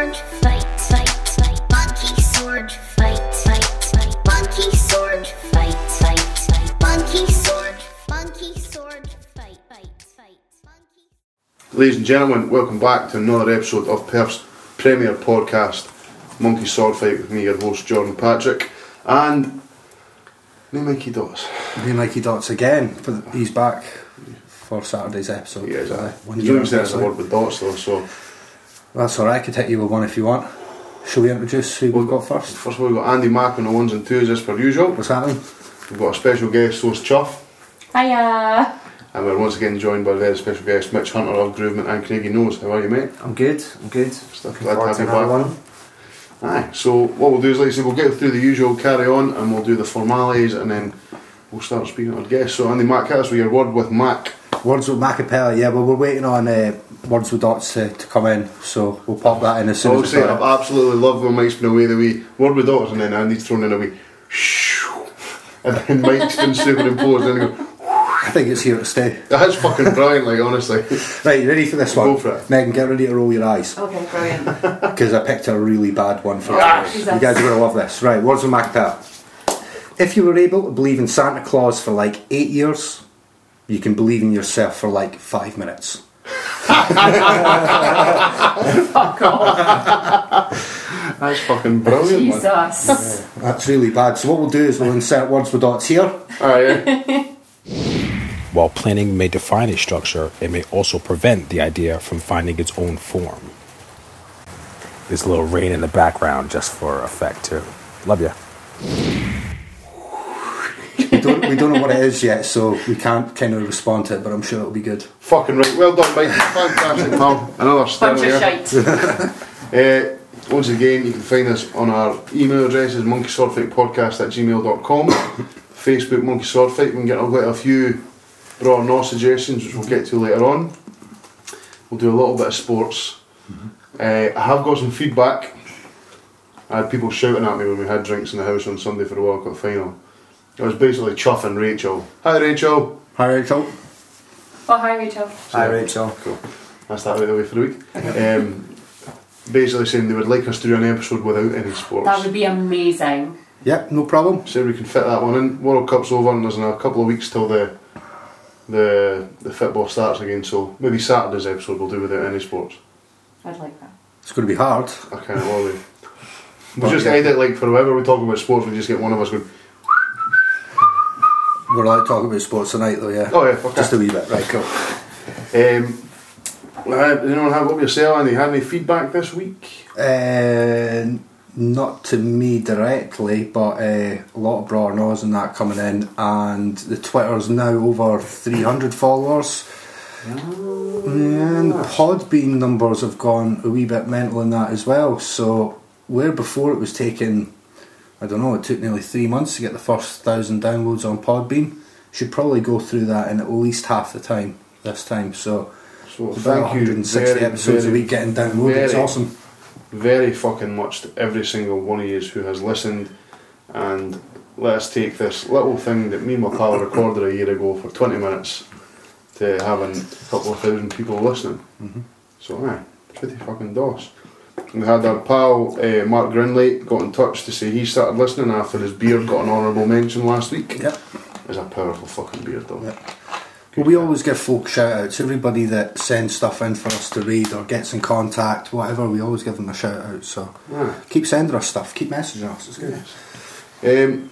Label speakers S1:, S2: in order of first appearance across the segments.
S1: sword fight, fight, fight. Monkey sword fight, fight, fight. Monkey sword fight, fight, fight. Monkey sword, monkey sword fight, fight, fight. Monkey.
S2: Ladies and gentlemen, welcome back to another episode of Perth's premier podcast, Monkey Sword Fight, with me, your host Jordan Patrick, and me, Mikey Dots.
S3: Me and Mikey Dots again, but he's back for Saturday's episode.
S2: Yeah, exactly.
S3: Uh, one
S2: You
S3: year
S2: don't even say it's a
S3: anniversary.
S2: word with dots though, so
S3: That's alright, I could hit you with one if you want. Shall we introduce who we've got first?
S2: first of all, we've got Andy Mack on the ones and twos as per usual.
S3: What's happening?
S2: We've got a special guest, host Chuff,
S4: Hiya!
S2: and we're once again joined by a very special guest, Mitch Hunter of Groovement and Craigie Knows. How are you, mate?
S5: I'm good. I'm good.
S2: Stuff glad to have you
S5: another
S2: back.
S5: one.
S2: Aye, so what we'll do is, like I say, we'll get through the usual carry on and we'll do the formalities and then we'll start speaking to our guests. So, Andy Mack, hit us with your word with Mac.
S3: Words with Macapella, yeah, well, we're waiting on uh, Words with Dots to, to come in, so we'll pop that in as soon
S2: I will
S3: as
S2: say,
S3: it's
S2: I've absolutely loved when Mike's been away the wee word with dots and then Andy's thrown in a wee shoo, and then Mike's been superimposed and I go,
S3: I think it's here to stay.
S2: that's fucking brilliant, like, honestly.
S3: Right, you ready for this one?
S2: Go for it.
S3: Megan, get ready to roll your eyes,
S4: Okay, brilliant.
S3: because I picked a really bad one for
S2: Ah,
S3: you.
S4: Jesus.
S3: You guys are going to love this. Right, Words with Macapella. If you were able to believe in Santa Claus for like eight years, you can believe in yourself for like five minutes.
S2: That's fucking brilliant, man.
S4: Jesus.
S3: That's really bad. So what we'll do is we'll insert words with dots here.
S2: Aye,
S6: While planning may define a structure, it may also prevent the idea from finding its own form. There's a little rain in the background just for effect, too. Love ya.
S3: We don't, we don't know what it is yet, so we can't kind of respond to it, but I'm sure it'll be good.
S2: fucking right. Well done, Mike. Fantastic, pal. Another
S4: Bunch
S2: here. Uh, once again, you can find us on our email address is monkeyswordfightpodcast at gmail.com. Facebook Monkey Sword Fight. We can get quite a few bra no suggestions, which we'll get to later on. We'll do a little bit of sports. Uh, I have got some feedback. I had people shouting at me when we had drinks in the house on Sunday for the World Cup final. It was basically chuffing Rachel. Hi, Rachel.
S3: Hi, Rachel.
S4: Oh, hi, Rachel.
S5: Hi, Rachel.
S2: Cool. That's that out of the way for the week. Um, basically saying they would like us to do an episode without any sports.
S4: That would be amazing.
S3: Yep, no problem.
S2: So we can fit that one in. World Cup's over and there's a couple of weeks till the the the football starts again. So maybe Saturday's episode we'll do without any sports.
S4: I'd like that.
S3: It's going to be hard.
S2: I can't worry. We'll just
S3: yeah.
S2: edit like for whenever we talk about sports, we just get one of us going.
S3: We're allowed talking about sports tonight, though, yeah?
S2: Oh yeah, fuck
S3: Just a wee bit. Right, cool.
S2: Um, well, did anyone have up yourself? Any had any feedback this week?
S3: Uh, not to me directly, but uh, a lot of bra nose and that coming in, and the Twitter's now over 300 followers. And the Podbean numbers have gone a wee bit mental in that as well. So, where before it was taking, I don't know, it took nearly three months to get the first thousand downloads on Podbean, should probably go through that in at least half the time this time. So,
S2: So
S3: about
S2: thank you.
S3: 160
S2: very,
S3: episodes
S2: very,
S3: a week getting downloaded. It's awesome.
S2: very fucking much to every single one of you who has listened and let us take this little thing that me and my pal recorded a year ago for 20 minutes to having a couple of thousand people listening. Mm-hmm. So, aye, pretty fucking doss. We had our pal uh, Mark Grinley got in touch to say he started listening after his beard got an honourable mention last week.
S3: Yep.
S2: It's a powerful fucking beard though.
S3: Yep. Well, we always give folk shout outs. Everybody that sends stuff in for us to read or gets in contact, whatever, we always give them a shout out. So
S2: Aye.
S3: keep sending us stuff, keep messaging us. It's good.
S2: Um,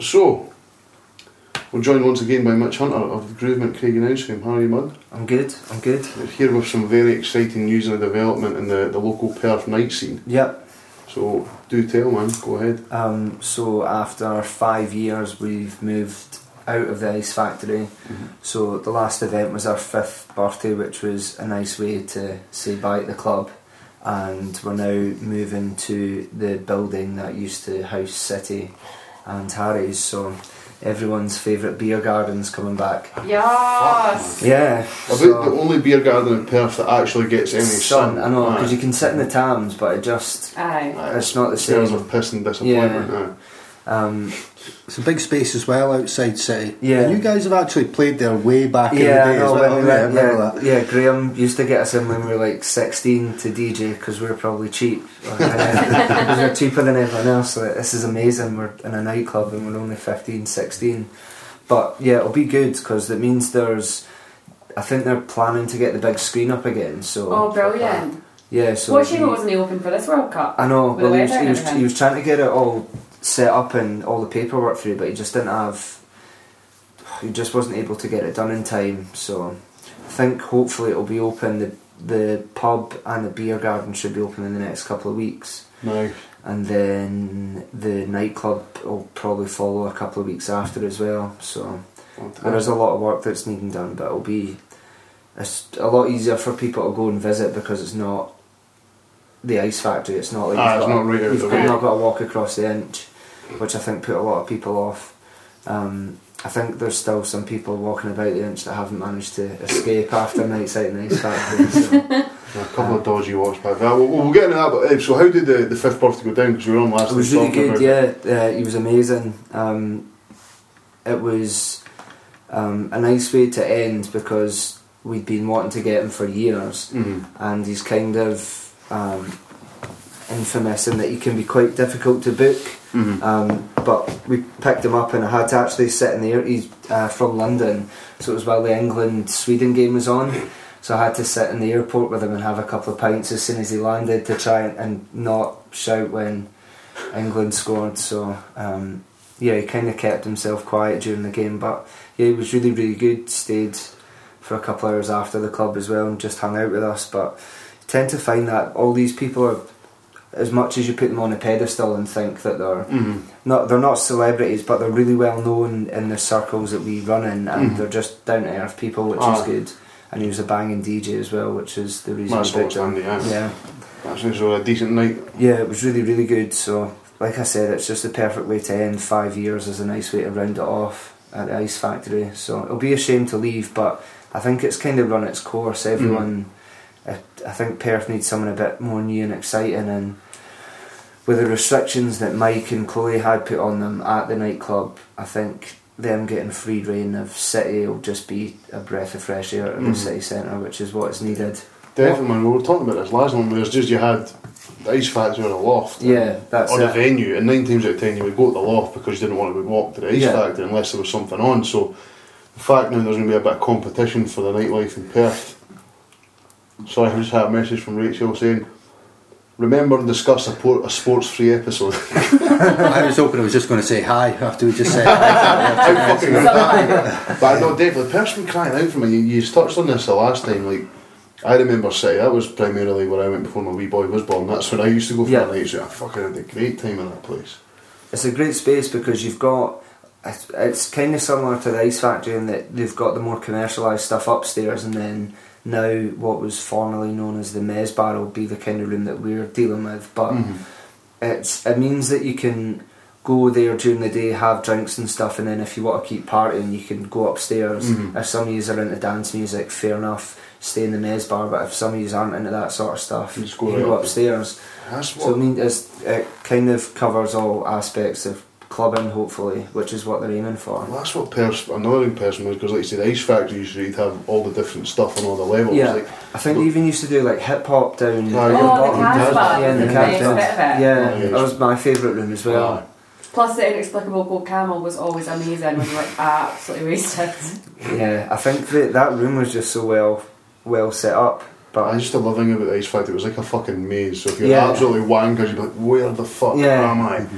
S2: so, we're joined once again by Mitch Hunter of Groovement Craigie Knows How are you, bud?
S5: I'm good. I'm good.
S2: We're here with some very exciting news and development in the, the local Perth night scene.
S5: Yep.
S2: So, do tell, man. Go ahead.
S5: Um, so after five years, we've moved out of the ice factory. So the last event was our fifth birthday, which was a nice way to say bye to the club. And we're now moving to the building that used to house City and Harry's. So everyone's favourite beer garden's coming back.
S4: Yes.
S5: Yeah.
S2: About
S5: so-
S2: the only beer garden in Perth that actually gets any sun.
S5: sun. I know because you can sit in the Thames, but it just
S4: Aye.
S2: Aye,
S5: it's not the
S2: Smells
S5: same.
S2: of piss and disappointment. aye.
S5: Um,
S3: It's a big space as well outside City.
S5: Yeah.
S3: And you guys have actually played there way back in the
S5: yeah,
S3: day
S5: I know,
S3: as well.
S5: when we
S3: yeah,
S5: went-
S3: remember
S5: yeah,
S3: that.
S5: yeah, Graham used to get us in when we were like 16 to DJ because we were probably cheap. Because we were cheaper than everyone else. So this is amazing. We're in a nightclub and we're only 15, 16. But yeah, it'll be good because it means there's. I think they're planning to get the big screen up again. So
S4: Oh, brilliant.
S5: yeah, so
S4: what
S5: it'll
S4: shame it wasn't open for this World Cup?
S5: I know. Well, he was, he, was, he was trying to get it all set up and all the paperwork through, but he just didn't have. He just wasn't able to get it done in time. So I think hopefully it'll be open. The the pub and the beer garden should be open in the next couple of weeks,
S2: Nice.
S5: and then the nightclub will probably follow a couple of weeks after as well. So there is a lot of work that's needing done, but it'll be it's a lot easier for people to go and visit because it's not the ice factory. It's not like
S2: Ah,
S5: you've got-
S2: not right
S5: you've not got to walk across the inch, which I think put a lot of people off. Um, I think there's still some people walking about the inch that haven't managed to escape after nights out in the ice factory. So.
S2: A couple of dodgy walks back. Uh, we'll, we'll get into that. But so, how did the, the fifth birthday go down? Because we were on last.
S5: It was really good, yeah. Uh, he was amazing. Um, it was um, a nice way to end because we'd been wanting to get him for years,
S2: Mhm.
S5: and he's kind of um, infamous in that he can be quite difficult to book.
S2: Mhm.
S5: Um, but we picked him up, and I had to actually sit in the air. He's uh, from London, so it was while the England Sweden game was on. So I had to sit in the airport with him and have a couple of pints as soon as he landed to try and, and not shout when England scored. So um, yeah, he kind of kept himself quiet during the game, but yeah, he was really really good. Stayed for a couple of hours after the club as well and just hung out with us. But you tend to find that all these people are. As much as you put them on a pedestal and think that they're
S2: Mhm.
S5: not they're not celebrities, but they're really well known in the circles that we run in, and
S2: Mhm.
S5: they're just down to earth people, which
S2: Ah.
S5: is good. And he was a banging DJ as well, which is the reason
S2: That's
S5: him.
S2: handy, yeah.
S5: yeah,
S2: That's so a decent night.
S5: yeah, it was really really good. So, like I said, it's just the perfect way to end five years. as a nice way to round it off at the Ice Factory. So it'll be a shame to leave, but I think it's kind of run its course. Everyone, I, I think Perth needs someone a bit more new and exciting, and with the restrictions that Mike and Chloe had put on them at the nightclub, I think them getting free reign of City will just be a breath of fresh air at the
S2: Mhm.
S5: city centre, which is what's needed.
S2: Definitely, man. We were talking about this last one. Where it's just you had the ice factory on a loft.
S5: Yeah, that's
S2: on a venue, and nine times out of ten you would go to the loft because you didn't want to walk to the ice
S5: Yeah.
S2: factory unless there was something on. So the fact now there's going to be a bit of competition for the nightlife in Perth. Sorry, I just had a message from Rachel saying, "Remember and discuss a, por- a sports-free episode."
S3: I was hoping I was just going to say hi after we just said hi.
S2: How fucking but no, definitely, person crying out for me. You, you touched on this the last time. Like, I remember City. That was primarily where I went before my wee boy was born. That's when I used to go for
S5: Yeah.
S2: the nights. I fucking had a great time in that place.
S5: It's a great space because you've got. It's, it's kind of similar to the Ice Factory in that they've got the more commercialised stuff upstairs, and then now what was formerly known as the Mez Bar will be the kind of room that we're dealing with. But
S2: Mhm.
S5: it's it means that you can go there during the day, have drinks and stuff, and then if you want to keep partying, you can go upstairs.
S2: Mhm.
S5: If some of you are into dance music, fair enough, stay in the Mez Bar. But if some of you aren't into that sort of stuff,
S2: Just
S5: you
S2: go
S5: go upstairs.
S2: That's
S5: So I mean, it kind of covers all aspects of clubbing, hopefully, which is what they're aiming for.
S2: Well, that's what pers- another person was because, like you said, the Ice Factory used to have all the different stuff on all the levels.
S5: Yeah,
S2: Like,
S5: I think they even used to do like hip hop down.
S2: Oh,
S4: Oh,
S2: yeah.
S4: the
S2: bottom,
S4: Casbah
S5: yeah, the
S4: the nice
S5: Casbah.
S4: bit of it.
S5: Yeah,
S2: Oh, yeah.
S5: that was my favourite room as well.
S2: Aye.
S4: Plus, the inexplicable gold camel was always amazing when you were absolutely wasted.
S5: Yeah, I think that that room was just so well well set up.
S2: But I
S5: But
S2: just love thing about the Ice Factory. It was like a fucking maze. So if you're
S5: Yeah.
S2: absolutely wankers, you're like, where the fuck
S5: Yeah.
S2: am I? Mm-hmm.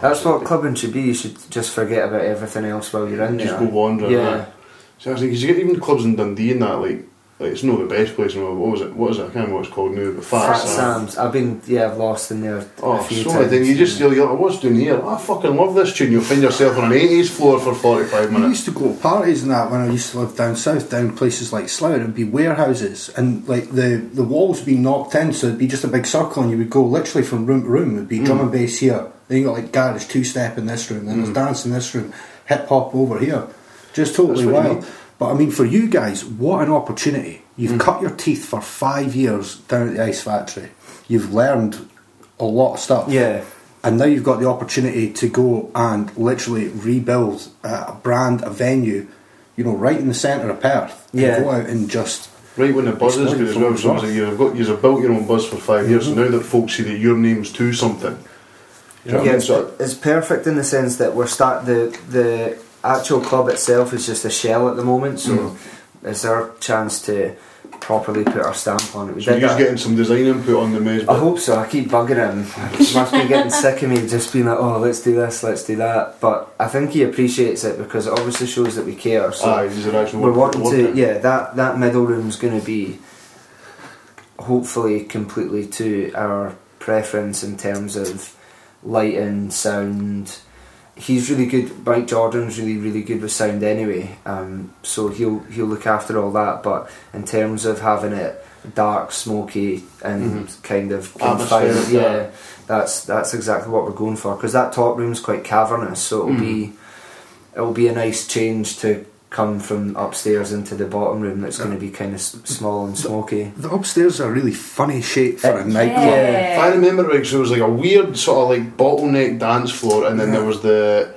S5: That's what clubbing should be. You should just forget about everything else while you're in
S2: Just
S5: there.
S2: Just go wandering.
S5: Yeah.
S2: aye. Seriously, because you get even clubs in Dundee and that, like, like it's not the best place. in the world. What was it? What is it? I can't remember what it's called now. But Fat,
S5: Fat
S2: Sam.
S5: Sam's. I've been yeah, I've lost in there
S2: Oh,
S5: a few
S2: so
S5: times.
S2: many things. You just you're like, what's doing here? I fucking love this tune. You'll find yourself on an 80s floor for 45 minutes.
S3: I
S2: minutes.
S3: used to go to parties and that when I used to live down south, down places like Slough. It'd be warehouses, and like the the walls would be knocked in, so it'd be just a big circle, and you would go literally from room to room. It'd be drum hmm. and bass here, then you got like garage two step in this room, then there's hmm. dance in this room, hip hop over here, just totally
S2: That's you
S3: wild.
S2: Need.
S3: But I mean, for you guys, what an opportunity! You've hmm. cut your teeth for five years down at the Ice Factory. You've learned a lot of stuff.
S5: Yeah,
S3: and now you've got the opportunity to go and literally rebuild a brand, a venue, you know, right in the centre of Perth. and
S5: Yeah.
S3: go out and just
S2: Right when the buzz is good as well.
S3: the
S2: So like you've got you've built your own buzz for 5 years. So now that folks see that your name's to something. You know what I
S5: Yeah,
S2: mean?
S5: it's,
S2: So
S5: it's perfect in the sense that we're start the the actual club itself is just a shell at the moment, so
S2: Mm.
S5: it's our chance to properly put our stamp on it. We
S2: so you're
S5: that-
S2: getting some design input on the maze.
S5: I hope so. I keep bugging him. He must be getting sick of me just being like, oh, let's do this, let's do that. But I think he appreciates it because it obviously shows that we care. So
S2: Aye, these are actually
S5: we're wanting to,
S2: working.
S5: yeah, that, that middle room's going to be hopefully completely to our preference in terms of lighting, sound. He's really good. Mike Jordan's really, really good with sound anyway. Um, so he'll he'll look after all that. But in terms of having it dark, smoky, and kind of confined, yeah,
S2: yeah.
S5: that's that's exactly what we're going for. Because that top room's quite cavernous, so it'll be it'll be a nice change to come from upstairs into the bottom room. That's going to be kind of s- small and smoky.
S3: the upstairs are a really funny shape for a nightclub.
S2: If I remember right, so it was like a weird sort of like bottleneck dance floor, and then there was the,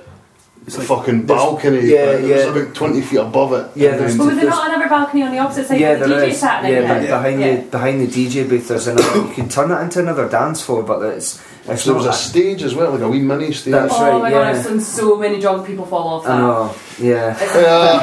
S2: the
S3: like-
S2: fucking balcony.
S5: yeah,
S2: like, it was
S5: yeah.
S2: about twenty feet above it.
S5: Yeah, there's-
S2: then-
S4: But was there not another balcony on the opposite side
S5: yeah,
S4: where the
S5: there
S4: DJ
S5: is.
S4: sat
S5: Yeah,
S4: now?
S5: be- behind
S4: Yeah.
S5: the behind the DJ booth, there's another. you can turn it into another dance floor, but it's it's
S2: so there was a stage as well, like a wee mini stage.
S5: That's
S4: Oh
S5: right,
S4: my god. I've seen so many drunk people fall off that.
S5: I know. Yeah.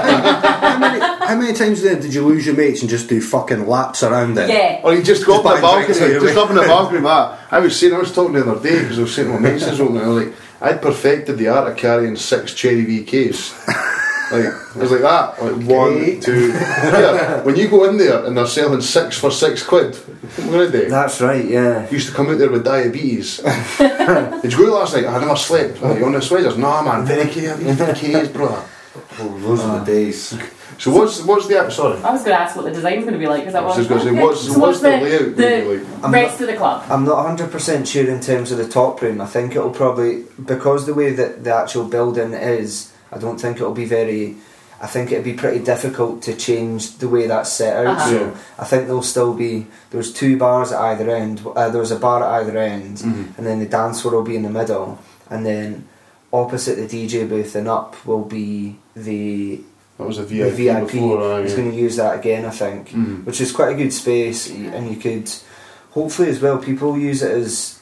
S3: How many, how many times then did you lose your mates and just do fucking laps around it?
S4: Yeah.
S2: Or you just go
S3: Just
S2: up the balcony, just up in the balcony, Matt. I was saying, I was talking the other day because I was saying to my mates this open, I was like, I'd perfected the art of carrying six cherry VKs. Like, I was like that, like one, two. Yeah, when you go in there and they're selling six for six quid, what am I going to do?
S5: That's right. Yeah.
S2: used to come out there with diabetes. Did you go last night? I never slept. Like, you on the sweaters? No, man, very K, very brother.
S3: Oh, those are the days.
S2: So what's what's the sorry?
S4: I was going to ask what the design's going to be like because I
S2: I was
S4: was
S2: just gonna say, what's-
S4: so
S2: what's the layout
S4: the,
S2: gonna be
S4: the
S5: I'm
S4: rest of the club?
S5: I'm not 100% sure in terms of the top room. I think it'll probably, because the way that the actual building is, I don't think it'll be very. I think it'd be pretty difficult to change the way that's set out.
S4: Uh-huh.
S5: So I think there'll still be. There's two bars at either end. Uh, there's a bar at either end,
S2: Mhm.
S5: and then the dance floor will be in the middle, and then opposite the DJ booth and up will be the
S2: That was a
S5: the
S2: VIP,
S5: VIP.
S2: before. aye,
S5: He's
S2: yeah.
S5: going to use that again, I think,
S2: Mhm.
S5: which is quite a good space, and you could hopefully as well. People use it as,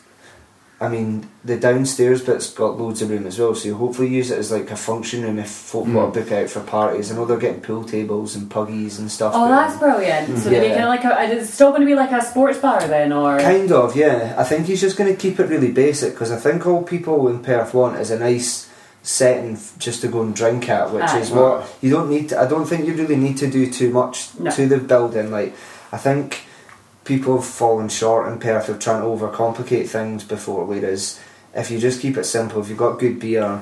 S5: I mean, the downstairs bit's got loads of room as well, so you hopefully use it as like a function room if folk
S2: Mm.
S5: want to book out for parties. I know they're getting pool tables and puggies and stuff.
S4: Oh,
S5: but-
S4: that's brilliant. So
S5: Yeah.
S4: they're making it like a. Is it still going to be like a sports bar then, or?
S5: Kind of, yeah. I think he's just going to keep it really basic because I think all people in Perth want is a nice setting f- just to go and drink at, which
S4: Aye.
S5: is what you don't need. To, I don't think you really need to do too much
S4: No.
S5: to the building. Like I think people have fallen short in Perth of trying to overcomplicate things before. Whereas if you just keep it simple, if you've got good beer,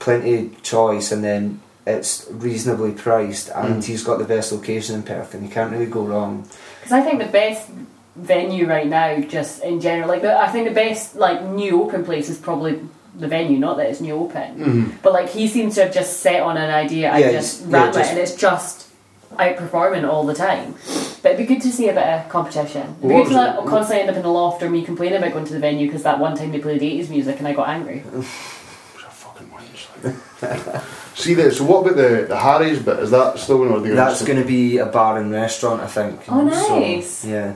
S5: plenty of choice, and then it's reasonably priced, and
S2: Mm.
S5: he's got the best location in Perth, and you can't really go wrong.
S4: Because I think the best venue right now, just in general, like the, I think the best like new open place is probably the venue. Not that it's new open,
S2: Mhm.
S4: but like he seems to have just set on an idea and
S5: Yeah,
S4: just
S5: he's-
S4: ran
S5: yeah,
S4: with it, and it's just outperforming all the time. But it'd be good to see a bit of competition. It'd be
S2: What
S4: good to like,
S2: it?
S4: constantly end up in the loft or me complaining about going to the venue because that one time they played 80s music and I got angry.
S2: It was a fucking wench. See that? So what about the, the Harry's bit? Is that still going on?
S5: That's going to be a bar and restaurant, I think.
S4: Oh, nice.
S5: So, yeah,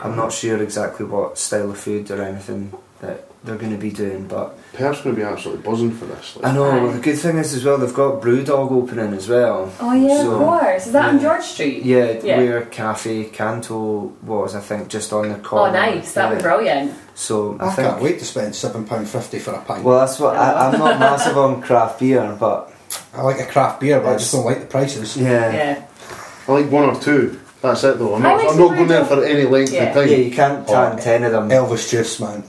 S5: I'm not sure exactly what style of food or anything that they're going to be doing, but
S2: Perth's going to be absolutely buzzing for this. Like.
S5: I know
S4: Aye.
S5: the good thing is as well they've got Brewdog opening as well.
S4: Oh yeah,
S5: So,
S4: of course. Is that on. George Street?
S5: Yeah,
S4: Yeah.
S5: where Cafe Canto was, I think, just on the corner.
S4: Oh, nice. That would be brilliant.
S5: So I,
S3: I
S5: think.
S3: can't wait to spend £7.50 for a pint.
S5: Well, that's what I, I'm not massive on craft beer, but
S3: I like a craft beer, but I just don't like the prices.
S5: yeah,
S4: Yeah.
S2: I like one or two. That's it though. I'm not, I'm not going there for any length
S4: Yeah.
S2: of time.
S5: yeah, you can't
S3: oh.
S5: tan ten of them.
S3: Elvis juice, man.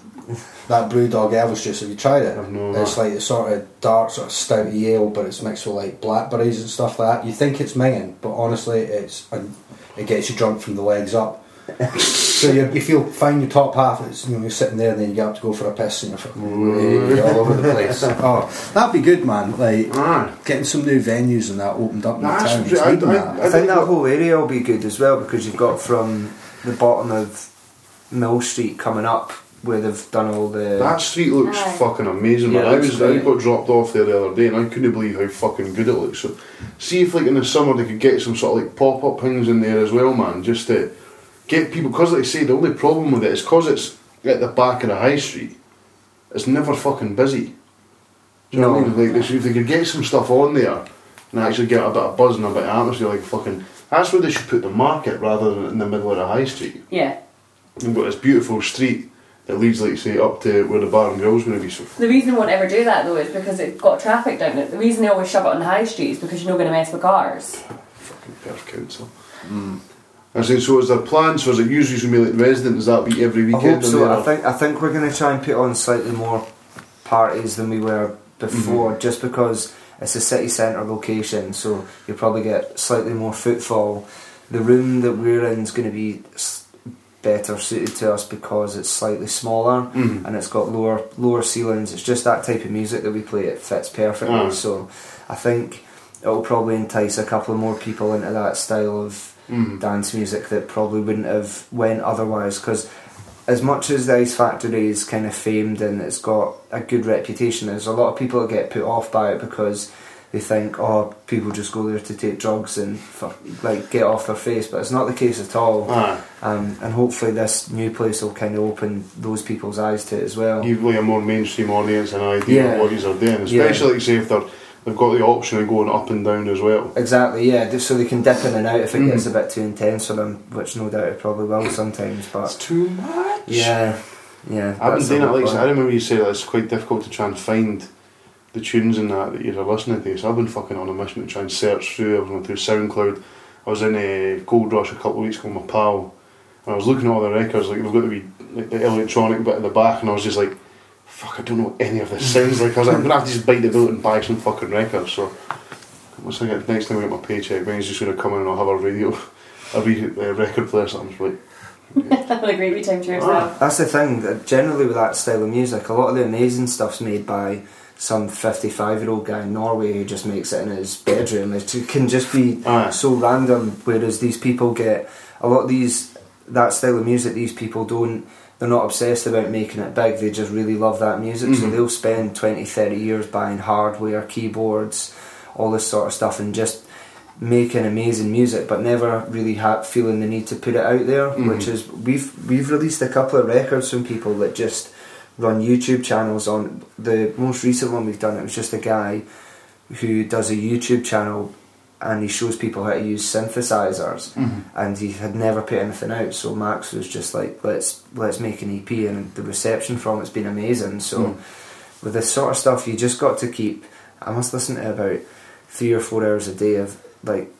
S3: That Brewdog Elvis juice, have you tried it?
S2: I've no-
S3: It's like the sort of dark, sort of stout ale, but it's mixed with like blackberries and stuff like that. You think it's minging, but honestly, it's and it gets you drunk from the legs up. So you, if you feel fine. Your top half is you know you're sitting there, and then you get up to go for a piss, and you're, fucking- you're all over the place. Oh, that'd be good, man. Like
S2: Aye.
S3: getting some new venues and that opened up in the town.
S2: it's-
S3: It's
S2: I- I-
S3: that.
S5: I think that whole area will be good as well because you've got from the bottom of Mill Street coming up where they've done all the.
S2: That street looks
S4: Aye.
S2: fucking amazing,
S5: Yeah,
S2: man. I
S5: looks
S2: was I got dropped off there the other day, and I couldn't believe how fucking good it looks. So, see if like in the summer they could get some sort of like pop up things in there as well, man, just to get people. Because like I say, the only problem with it is because it's at the back of the high street. It's never fucking busy. Do you know what I mean? Like they should- if they could get some stuff on there and actually get a bit of buzz and a bit of atmosphere, like fucking. That's where they should put the market rather than in the middle of the high street.
S4: Yeah.
S2: You've got this beautiful street that leads, like you say, up to where the bar and grill's going to be. So
S4: The reason they won't ever do that though is because it's got traffic down it. The reason they always shove it on the high street is because you're not going to mess with cars.
S2: fucking Perth Council. Hmm. I said, so is there plans? So is it usually going to be like resident? Does that be every weekend?
S5: I
S2: hope
S5: so. I think I think we're going to try and put on slightly more parties than we were before,
S2: Mm-hmm.
S5: just because it's a city centre location. So you'll probably get slightly more footfall. The room that we're in is going to be better suited to us because it's slightly smaller
S2: Mhm.
S5: and it's got lower lower ceilings. It's just that type of music that we play. It fits perfectly.
S2: Ah.
S5: So I think it'll probably entice a couple of more people into that style of
S2: Mhm.
S5: dance music that probably wouldn't have went otherwise because as much as the Ice Factory is kind of famed and it's got a good reputation, there's a lot of people that get put off by it because they think, oh, people just go there to take drugs and fuck, like get off their face, but it's not the case at all.
S2: Aye.
S5: Um, and hopefully this new place will kind of open those people's eyes to it as well.
S2: Give like a more mainstream audience an idea
S5: Yeah.
S2: of what you are doing,
S5: Yeah.
S2: especially like say if they're they've got the option of going up and down as well.
S5: Exactly, yeah, just so they can dip in and out if it
S2: Mhm.
S5: gets a bit too intense for them, which no doubt it probably will sometimes. But It's
S2: too much.
S5: yeah, yeah.
S2: I've been doing it like I remember you said that it's quite difficult to try and find the tunes in that that you're listening to. So I've been fucking on a mission to try and search through. I was going through SoundCloud. I was in a Gold Rush a couple of weeks ago with my pal, and I was looking at all the records. Like they've got the wee, like the electronic bit at the back, and I was just like, "Fuck, I don't know what any of this sounds like." I was like, "I'm gonna have to just bite the bullet and buy some fucking records." So once I get next time I get my paycheck, then he's just going to come in and I'll have a radio, a wee uh, record player. So I'm just like,
S4: Have a great wee time to yourself.
S5: That's the thing. That generally, with that style of music, a lot of the amazing stuff's made by some fifty-five-year-old guy in Norway who just makes it in his bedroom. It can just be
S2: Aye.
S5: so random. Whereas these people get a lot of these that style of music. These people don't. They're not obsessed about making it big. They just really love that music. So
S2: Mhm.
S5: they'll spend 20, 30 years buying hardware, keyboards, all this sort of stuff, and just making amazing music, but never really ha- feeling the need to put it out there.
S2: Mhm.
S5: Which is we've we've released a couple of records from people that just run YouTube channels. On the most recent one we've done, it was just a guy who does a YouTube channel and he shows people how to use synthesizers and he had never put anything out so Max was just like let's let's make an EP and the reception from it's been amazing so
S2: Mm.
S5: with this sort of stuff you just got to keep I must listen to about three or four hours a day of like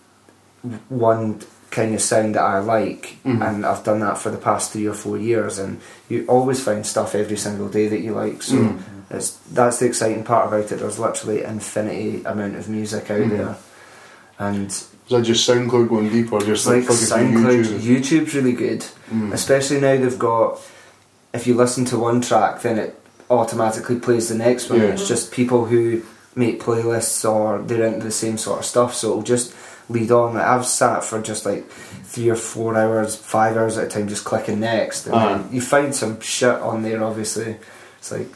S5: one kind of sound that I like
S2: Mhm.
S5: and I've done that for the past three or four years and you always find stuff every single day that you like so
S2: Mhm.
S5: it's that's the exciting part about it there's literally infinity amount of music out
S2: Mhm.
S5: there and
S2: is that just SoundCloud going deep or just
S5: it's like SoundCloud,
S2: YouTube?
S5: YouTube's really good,
S2: Mm.
S5: especially now they've got. If you listen to one track, then it automatically plays the next one.
S2: Yeah.
S5: It's just people who make playlists or they're into the same sort of stuff, so it'll just lead on. Like I've sat for just like three or four hours, five hours at a time, just clicking next, and then you find some shit on there. Obviously, it's like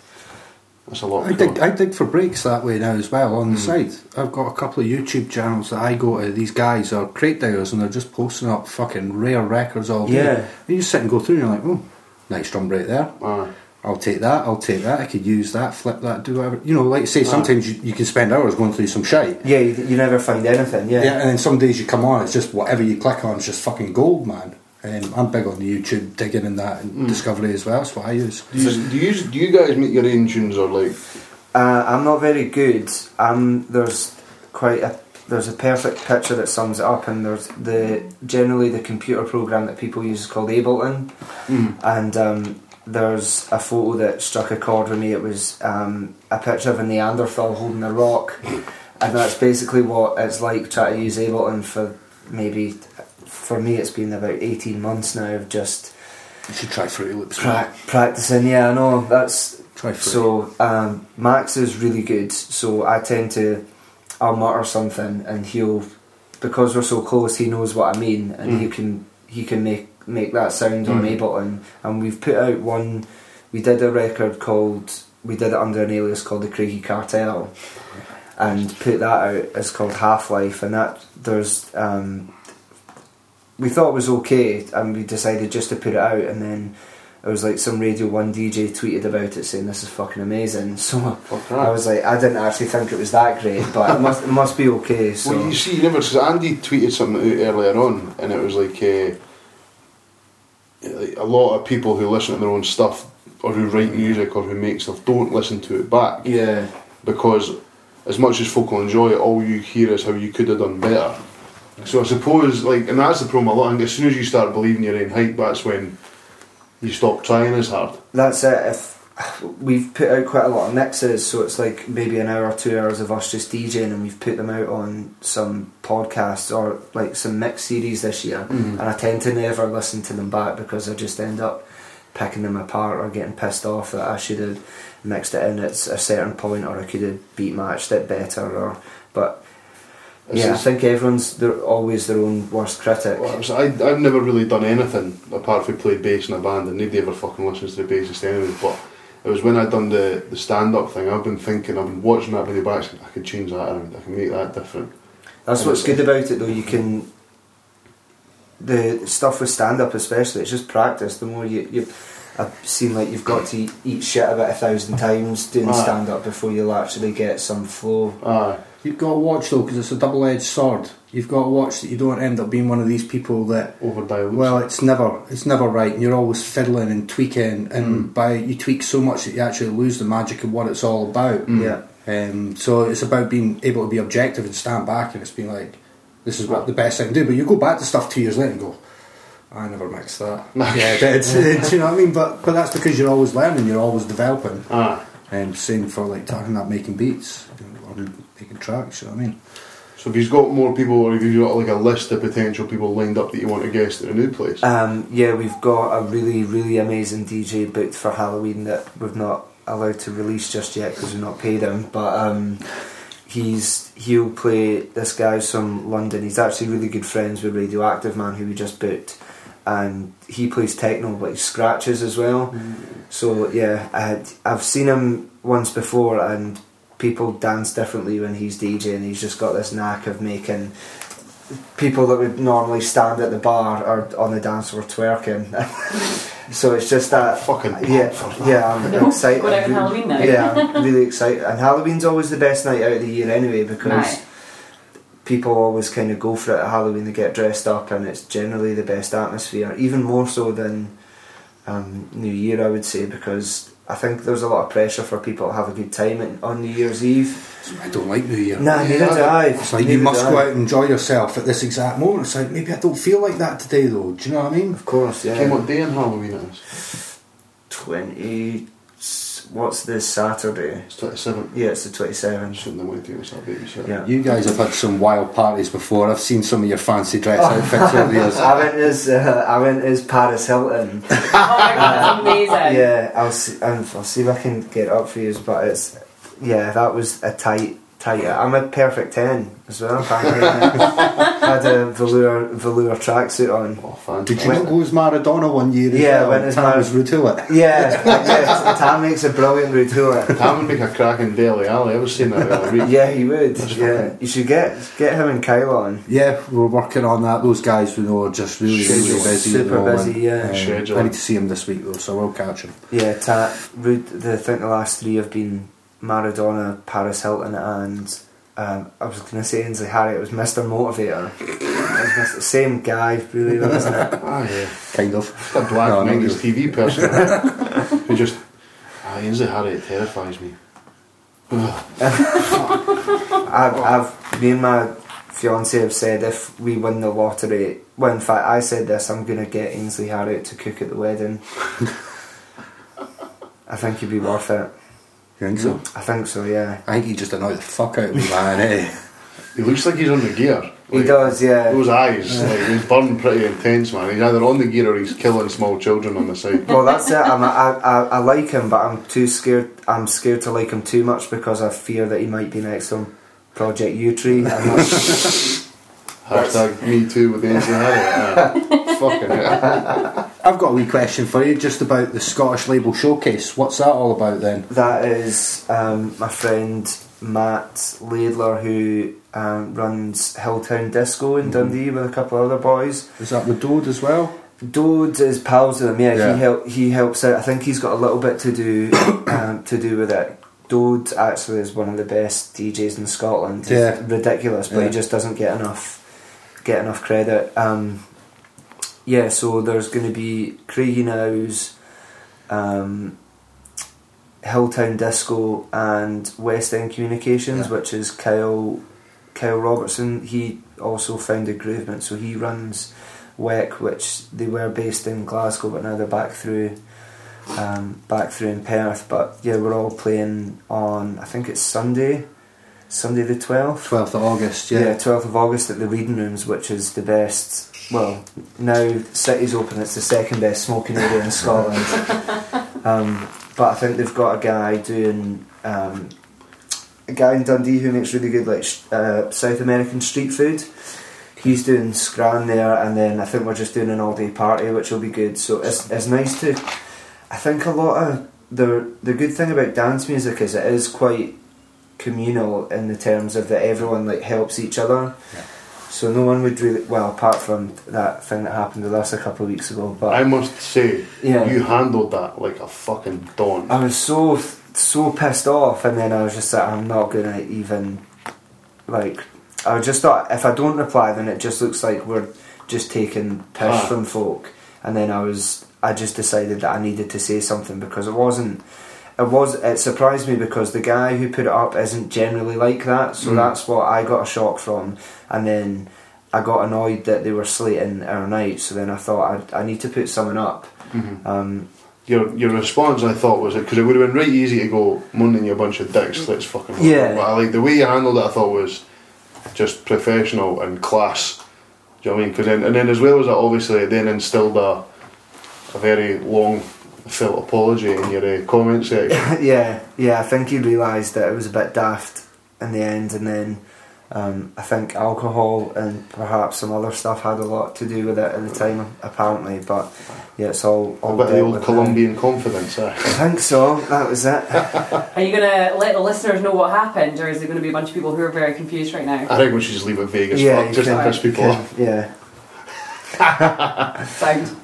S2: That's a lot.
S3: I dig. I dig for breaks that way now as well on the
S2: Mm.
S3: side. I've got a couple of YouTube channels that I go to. These guys are crate diggers and they're just posting up fucking rare records all day.
S5: Yeah.
S3: You just sit and go through and you're like, oh, nice drum break there.
S2: Aye.
S3: I'll take that, I'll take that, I could use that, flip that, do whatever. You know, like you say, sometimes you, you can spend hours going through some shite.
S5: yeah, you, you never find anything. Yeah,
S3: Yeah, and then some days you come on, it's just whatever you click on, it's just fucking gold, man. Um, I'm big on the YouTube digging and that and discovery as well. That's what I use.
S2: Do you, do you do you guys make your own tunes or like?
S5: Uh, I'm not very good. Um, there's quite a there's a perfect picture that sums it up, and there's the generally the computer program that people use is called Ableton,
S2: Mm.
S5: and um, there's a photo that struck a chord with me. It was um, a picture of a Neanderthal holding a rock, and that's basically what it's like trying to use Ableton for maybe. For me, it's been about 18 months now of just
S3: You should try Fruity Loops.
S5: pra- practicing. Yeah, I know that's
S3: Try Fruity.
S5: so um, Max is really good. So I tend to, I'll mutter something, and he'll, because we're so close, he knows what I mean, and he
S2: Mm.
S5: can he can make make that sound on
S2: Mm.
S5: Ableton. And we've put out one we did a record called we did it under an alias called the Craigie Cartel, and put that out. It's called Half Life, and that there's um, we thought it was okay, and we decided just to put it out, and then. It was like some Radio 1 DJ tweeted about it saying this is fucking amazing. So
S2: Fuck
S5: I was like, I didn't actually think it was that great, but it must, it must be okay. So
S2: Well, you see, you never. Because Andy tweeted something out earlier on, and it was like, uh, like a lot of people who listen to their own stuff or who write music or who make stuff don't listen to it back
S5: yeah,
S2: because as much as folk will enjoy it, all you hear is how you could have done better. So I suppose, like, and that's the problem a lot. And as soon as you start believing your own hype, that's when you stop trying as hard.
S5: that's it. If we've put out quite a lot of mixes, so it's like maybe an hour, or two hours of us just DJing, and we've put them out on some podcasts or like some mix series this year. Mm-hmm. And I tend to never listen to them back because I just end up picking them apart or getting pissed off that I should have mixed it in at a certain point or I could have beat matched it better or but Yeah, I think everyone's they're always their own worst critic.
S2: Well, I I've never really done anything apart from play bass in a band, and nobody ever fucking listens to the bassist anyway. But it was when I done the, the stand up thing. I've been thinking, I've been watching that video back. I could change that around. I can make that different.
S5: That's what's good about it though. You can the stuff with stand up especially. It's just practice. The more you you. I've seen like you've got to eat, shit about a thousand times doing stand up before you'll actually get some flow.
S2: Aye,
S3: You've got to watch though, because it's a double-edged sword. You've got to watch that you don't end up being one of these people that
S2: over dialed.
S3: Well, it's never it's never right, and you're always fiddling and tweaking, and hmm. by you tweak so much that you actually lose the magic of what it's all about. Hmm.
S5: Yeah.
S3: Um, so it's about being able to be objective and stand back, and it's being like, this is what the best I can do. But you go back to stuff two years later and go, I never mixed that. yeah, it's, it's, you know what I mean. But but that's because you're always learning, you're always developing.
S2: Aye.
S3: And same for like talking about making beats or making tracks. You know what I mean?
S2: So if he's got more people, or if you've got like a list of potential people lined up that you want to guest at a new place,
S5: Um, yeah, we've got a really really amazing DJ booked for Halloween that we've not allowed to release just yet because we've not paid him. But um, he's he'll play this guy's from London. He's actually really good friends with Radioactive Man who we just booked, and he plays techno but he scratches as well. So yeah, I had, I've seen him once before, and people dance differently when he's DJing. He's just got this knack of making people that would normally stand at the bar or on the dance floor twerking. so it's just that
S2: fucking
S5: yeah,
S2: for that.
S5: yeah. I'm
S4: No,
S5: excited.
S4: going out on Halloween now.
S5: Yeah, I'm really excited. And Halloween's always the best night out of the year anyway because
S4: Right.
S5: people always kind of go for it at Halloween. They get dressed up, and it's generally the best atmosphere, even more so than um, New Year, I would say, because I think there's a lot of pressure for people to have a good time on New Year's Eve.
S3: I don't like New Year.
S5: Nah, neither do I.
S3: It's like
S5: Neither
S3: you must go
S5: I.
S3: out and enjoy yourself at this exact moment. It's like maybe I don't feel like that today though. Do you know what I mean?
S5: Of course,
S2: yeah.
S5: yeah.
S2: what day on Halloween it is?
S5: Twenty. What's this Saturday?
S2: It's twenty seventh.
S5: Yeah, it's the twenty seventh.
S2: Shouldn't have went to us baby shit.
S5: Yeah.
S3: You guys have had some wild parties before. I've seen some of your fancy dress outfits over the years.
S5: I went as uh, I went as Paris Hilton.
S4: Oh my god, that's amazing.
S5: yeah, I'll see. I'll see if I can get it up for you. But it's yeah, that was a tight, tight. I'm a perfect ten as well. Had a velour velour tracksuit on.
S2: Oh, fan.
S3: Did you not go as Maradona one year? as
S5: Yeah,
S3: well?
S5: went as
S3: Tam
S5: Mar-
S3: was Ruud Gullit.
S5: Yeah, yeah. Tam makes a brilliant Ruud Gullit.
S2: Tam would make a cracking Dele Alli. I was saying that the other.
S5: Yeah, he would. Yeah, you should get get him and Kyle on.
S3: Yeah, we're working on that. Those guys we know are just really, really busy.
S5: Super busy, yeah.
S3: Um, I need to see him this week though, so we'll catch him.
S5: Yeah, ta- Rude, the, I think the last three have been Maradona, Paris Hilton, and um, I was going to say Ainsley Harriott was Mr. Motivator. It was Mr. Same guy, really, though, isn't it?
S2: Ah, yeah.
S3: Kind of.
S2: A black
S3: No, no,
S2: 90s
S3: you-
S2: TV person who just. Ah, Ainsley Harriott terrifies me.
S5: I've, I've, me and my fiance have said if we win the lottery, well, in fact, I said this, I'm going to get Ainsley Harriott to cook at the wedding. I think he'd be worth it.
S3: You think so?
S5: I think so, yeah.
S3: I think he just annoyed the fuck out of me, man. Eh?
S2: He looks like he's on the gear.
S5: He does, yeah.
S2: Those eyes, like, he's burned pretty intense, man. He's either on the gear or he's killing small children on the side.
S5: Well, that's it. I'm, I, I, I like him, but I'm too scared. I'm scared to like him too much because I fear that he might be next on Project Yewtree. I'm not-
S2: Hashtag me too with the NC Harry. Uh, fucking hell.
S3: I've got a wee question for you just about the Scottish Label Showcase. What's that all about then?
S5: That is um, my friend Matt Laidler who um, runs Hilltown Disco in Dundee with a couple of other boys.
S3: Is that with Dode as well?
S5: Dode is pals with him. Yeah,
S3: Yeah.
S5: he help, he helps out. I think he's got a little bit to do um, to do with it. Dode actually is one of the best DJs in Scotland. He's
S3: Yeah.
S5: ridiculous, but
S3: Yeah.
S5: he just doesn't get enough get enough credit. Um, yeah, so there's going to be Craigie Knows, um, Hilltown Disco, and West End Communications,
S3: Yeah.
S5: which is Kyle Kyle Robertson. He also founded Groovement, so he runs WEC, which they were based in Glasgow, but now they're back through um, back through in Perth. But yeah, we're all playing on. I think it's Sunday, Sunday the twelfth.
S3: 12th of August,
S5: Yeah,
S3: yeah.
S5: twelfth of August at the Reading Rooms, which is the best. Well, now City's open. It's the second best smoking area in Scotland. um, but I think they've got a guy doing um, a guy in Dundee who makes really good like uh, South American street food. He's doing Scran there, and then I think we're just doing an all day party, which will be good. So it's it's nice to. I think a lot of the the good thing about dance music is it is quite communal in the terms of that everyone like helps each other.
S3: Yeah.
S5: So no one would really well apart from that thing that happened with us a couple of weeks ago. But
S2: I must say,
S5: Yeah.
S2: you handled that like a fucking don.
S5: I was so so pissed off, and then I was just like, I'm not gonna even like. I just thought if I don't reply, then it just looks like we're just taking piss
S2: Ah.
S5: from folk. And then I was, I just decided that I needed to say something because it wasn't. It was. It surprised me because the guy who put it up isn't generally like that. So
S2: Mm.
S5: that's what I got a shock from, and then. I got annoyed that they were slating our night, so then I thought I, I need to put something up.
S2: Mhm.
S5: Um,
S2: Your your response, I thought, was it because it would have been right easy to go, Monday, you're a bunch of dicks, let's fucking. work."
S5: Yeah.
S2: But I like the way you handled it. I thought was just professional and class. Do you know what I mean? Cause then, and then as well as that, obviously, it then instilled a a very long felt apology in your uh, comment section.
S5: yeah, yeah. I think he realised that it was a bit daft in the end, and then um, I think alcohol and perhaps some other stuff had a lot to do with it at the time, apparently. But yeah, it's all
S2: a
S5: all
S2: bit of the old
S5: with now.
S2: Colombian confidence. Eh?
S5: I think so. That was it.
S4: Are you going to let the listeners know what happened, or is there going to be a bunch of people who are very confused right now?
S2: I think we should just leave it vague as
S5: yeah,
S2: fuck, just to piss people off.
S5: Yeah.
S4: Sound.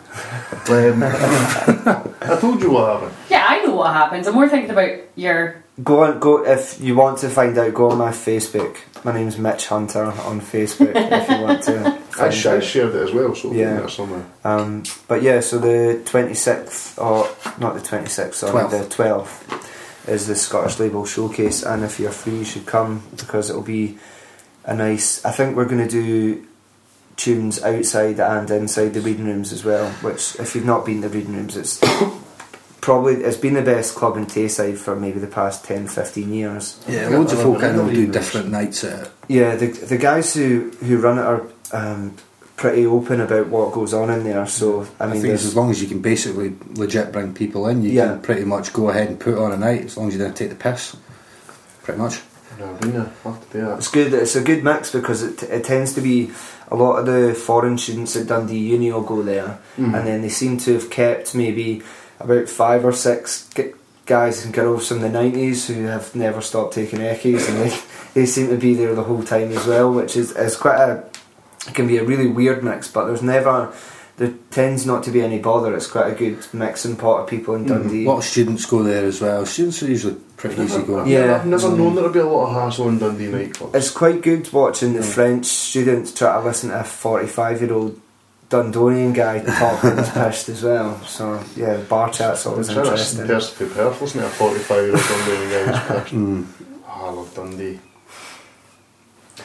S5: Um,
S2: I told you what happened.
S4: Yeah, I know what happens. I'm more thinking about your.
S5: go on, go if you want to find out. Go on my Facebook. My name's Mitch Hunter on Facebook. if you want to
S2: I,
S5: find
S2: sh- I shared it as well, so
S5: Yeah.
S2: yeah. somewhere.
S5: Um, but yeah, so the 26th, or not the 26th, sorry,
S3: 12th.
S5: the 12th is the Scottish Label Showcase, and if you're free, you should come because it'll be a nice. I think we're going to do tunes outside and inside the reading rooms as well. Which, if you've not been to the reading rooms, it's probably it's been the best club in Tayside for maybe the past 10, 15 years.
S3: Yeah,
S2: Yeah,
S3: loads of folk I
S2: remember
S3: know do different nights at it.
S5: Yeah, the the guys who who run it are um, pretty open about what goes on in there. So I
S3: I,
S5: mean,
S3: think as long as you can basically legit bring people in, you
S5: Yeah.
S3: can pretty much go ahead and put on a night as long as you don't take the piss. Pretty much.
S2: No, I've been there. I'll have to do that.
S5: It's good. It's a good mix because it, it tends to be a lot of the foreign students at Dundee Uni will go there,
S2: Mhm.
S5: and then they seem to have kept maybe about five or six g- guys and girls from the nineties who have never stopped taking eckies, and they they seem to be there the whole time as well, which is is quite a it can be a really weird mix. But there's never there tends not to be any bother. It's quite a good mixing pot of people in
S2: Mhm.
S5: Dundee.
S3: A lot of students go there as well. Students are usually pretty easy going.
S5: Yeah.
S2: I've never known there'd be a lot of hassle in Dundee nightclubs.
S5: It's quite good watching the
S2: Yeah.
S5: French students try to listen to a 45 year old Dundonian guy talking his pissed as well. So, yeah, bar chat's always
S2: I'm trying to
S5: interesting.
S2: person to Perth, listening to a 45 year old Dundonian guy who's pissed.
S3: Mm.
S2: Oh, I love Dundee.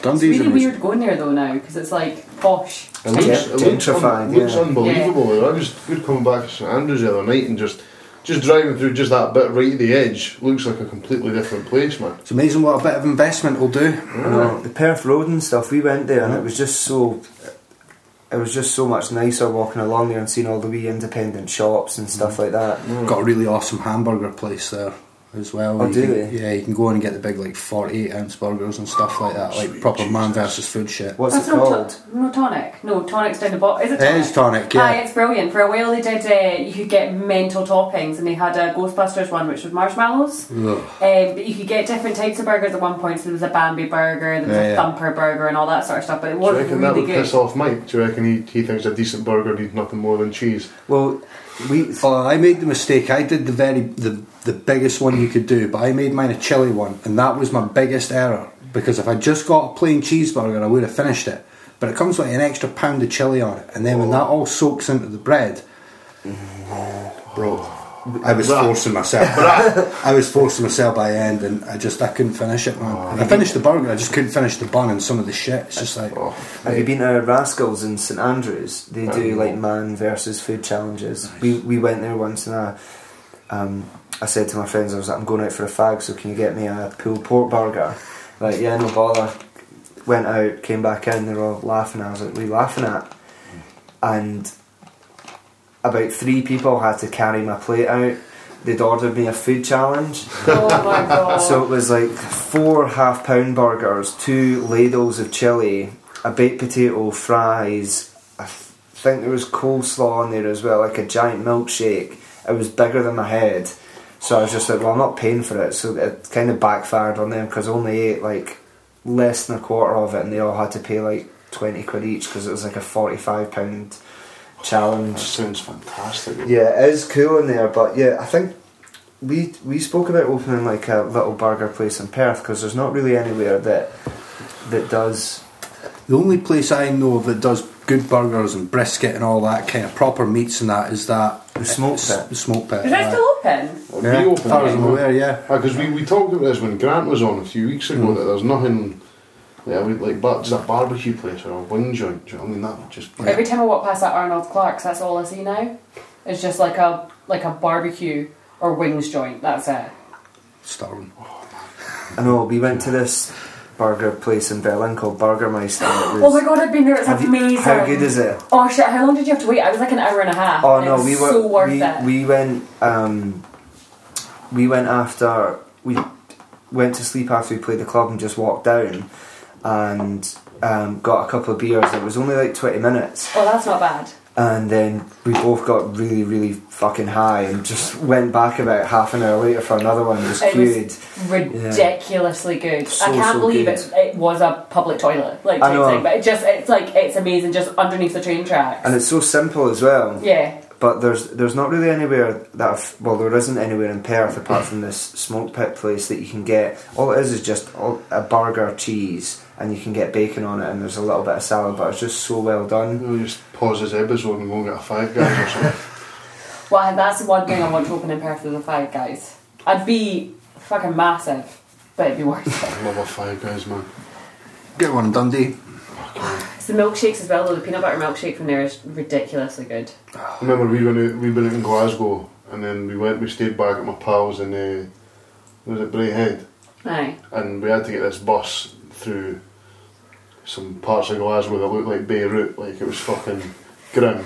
S4: It's
S3: Dundee's
S4: really weird going there though now because it's like posh.
S2: It looks,
S5: Yeah,
S2: it looks,
S5: gentrified,
S2: un- looks
S5: yeah.
S2: unbelievable. I was good coming back to St Andrews the other night and just just driving through just that bit right at the edge looks like a completely different place, man.
S3: It's amazing what a bit of investment will do.
S5: You know, the Perth Road and stuff, we went there and it was just so. It was just so much nicer walking along there and seeing all the wee independent shops and stuff mm. like that.
S3: Got a really awesome hamburger place there. As well.
S5: Oh,
S3: You
S5: do
S3: can-
S5: they?
S3: Yeah, you can go in and get the big like 48 ounce burgers and stuff like that, like
S2: Sweet
S3: proper man versus food shit.
S5: What's
S4: That's
S5: it
S4: not
S5: called?
S4: To- no tonic. No tonic's down the bottom. Is it?
S3: It
S4: Tonic?
S3: is tonic,
S4: Aye,
S3: yeah.
S4: it's brilliant. For a while they did. Uh, you could get mental toppings, and they had a Ghostbusters one, which was marshmallows.
S3: Ugh.
S4: Um, but you could get different types of burgers at one point. So there was a Bambi burger, there was
S3: Yeah,
S4: a
S3: yeah.
S4: Thumper burger, and all that sort of stuff. But it
S2: Do you
S4: was
S2: reckon that
S4: really
S2: would
S4: good.
S2: piss off Mike? Do you reckon he, he thinks a decent burger needs nothing more than cheese?
S5: Well, we.
S3: Oh, I made the mistake. I did the very the the biggest one you could do, but I made mine a chili one, and that was my biggest error because if I just got a plain cheeseburger, I would have finished it. But it comes with an extra pound of chili on it, and then when that all soaks into the bread, bro, I was forcing myself. I was forcing myself by the end, and I just I couldn't finish it, man. I finished the burger, I just couldn't finish the bun and some of the shit. It's just like,
S2: Oh,
S5: Have you been to Rascals in St Andrews? They do like man versus food challenges. We we went there once and I, um, I said to my friends, I was like, I'm going out for a fag, so can you get me a pulled pork burger? Like, yeah, no bother. Went out, came back in, they were all laughing. I was like, what are you laughing at? And about three people had to carry my plate out. They'd ordered me a food challenge.
S4: oh my god!
S5: So it was like four half pound burgers, two ladles of chili, a baked potato, fries. I th- think there was coleslaw in there as well, like a giant milkshake. It was bigger than my head. So I was just like, well, I'm not paying for it. So it kind of backfired on them because only ate like less than a quarter of it and they all had to pay like 20 quid each because it was like a 45 pound challenge.
S2: that
S5: challenge.
S2: sounds fantastic.
S5: Yeah, it is cool in there, but yeah, I think we we spoke about opening like a little burger place in Perth because there's not really anywhere that that does.
S3: The only place I know of that does good burgers and brisket and all that kind of proper meats and that is that
S5: The smoke pit.
S3: The smoke pit.
S4: Is that still open?
S2: It'll
S3: Yeah,
S2: be open.
S3: as far as I'm aware, yeah.
S2: Because we, we talked about this when Grant was on a few weeks ago
S3: Mm.
S2: that there's nothing like, I would- like but it's a barbecue place or a wing joint. Do you know what I mean that just be
S4: Every time I walk past that Arnold Clark's, that's all I see now. It's just like a like a barbecue or wings joint. That's it.
S3: Starving.
S5: I know we went to this burger place in Berlin called Burgermeister.
S4: Oh my god, I've been there. It's
S5: Have you-
S4: amazing.
S5: how good is it?
S4: Oh shit! How long did you have to wait? I was like an hour and a half.
S5: Oh no,
S4: was
S5: we were
S4: so worth
S5: we,
S4: it.
S5: we went um, we went after we went to sleep after we played the club and just walked down and um, got a couple of beers. It was only like twenty minutes.
S4: oh, that's not bad.
S5: And then we both got really, really fucking high and just went back about half an hour later for another one. Just
S4: It was
S5: queued.
S4: ridiculously good.
S5: So,
S4: I can't
S5: so
S4: believe
S5: good.
S4: it. It was a public toilet, like
S5: I know.
S4: thing. But it just it's like it's amazing, just underneath the train tracks.
S5: and it's so simple as well.
S4: yeah,
S5: But there's there's not really anywhere that I've, well there isn't anywhere in Perth apart from this smoke pit place that you can get. All it is is just a burger, cheese, and you can get bacon on it, and there's a little bit of salad. But it's just so well done.
S2: We'll just pause this episode and go and get a five guys or something.
S4: well, that's the one thing I want to open in Perth is the Five Guys. I'd be fucking massive, but it'd be worth it.
S2: I love a five guys man.
S3: Get one, in Dundee.
S4: It's the milkshakes as well, though. The peanut butter milkshake from there is ridiculously good.
S2: I remember we went out, we went out in Glasgow and then we went we stayed back at my pals in uh, was it Braehead
S4: Aye.
S2: and we had to get this bus through some parts of Glasgow that looked like Beirut, like it was fucking grim.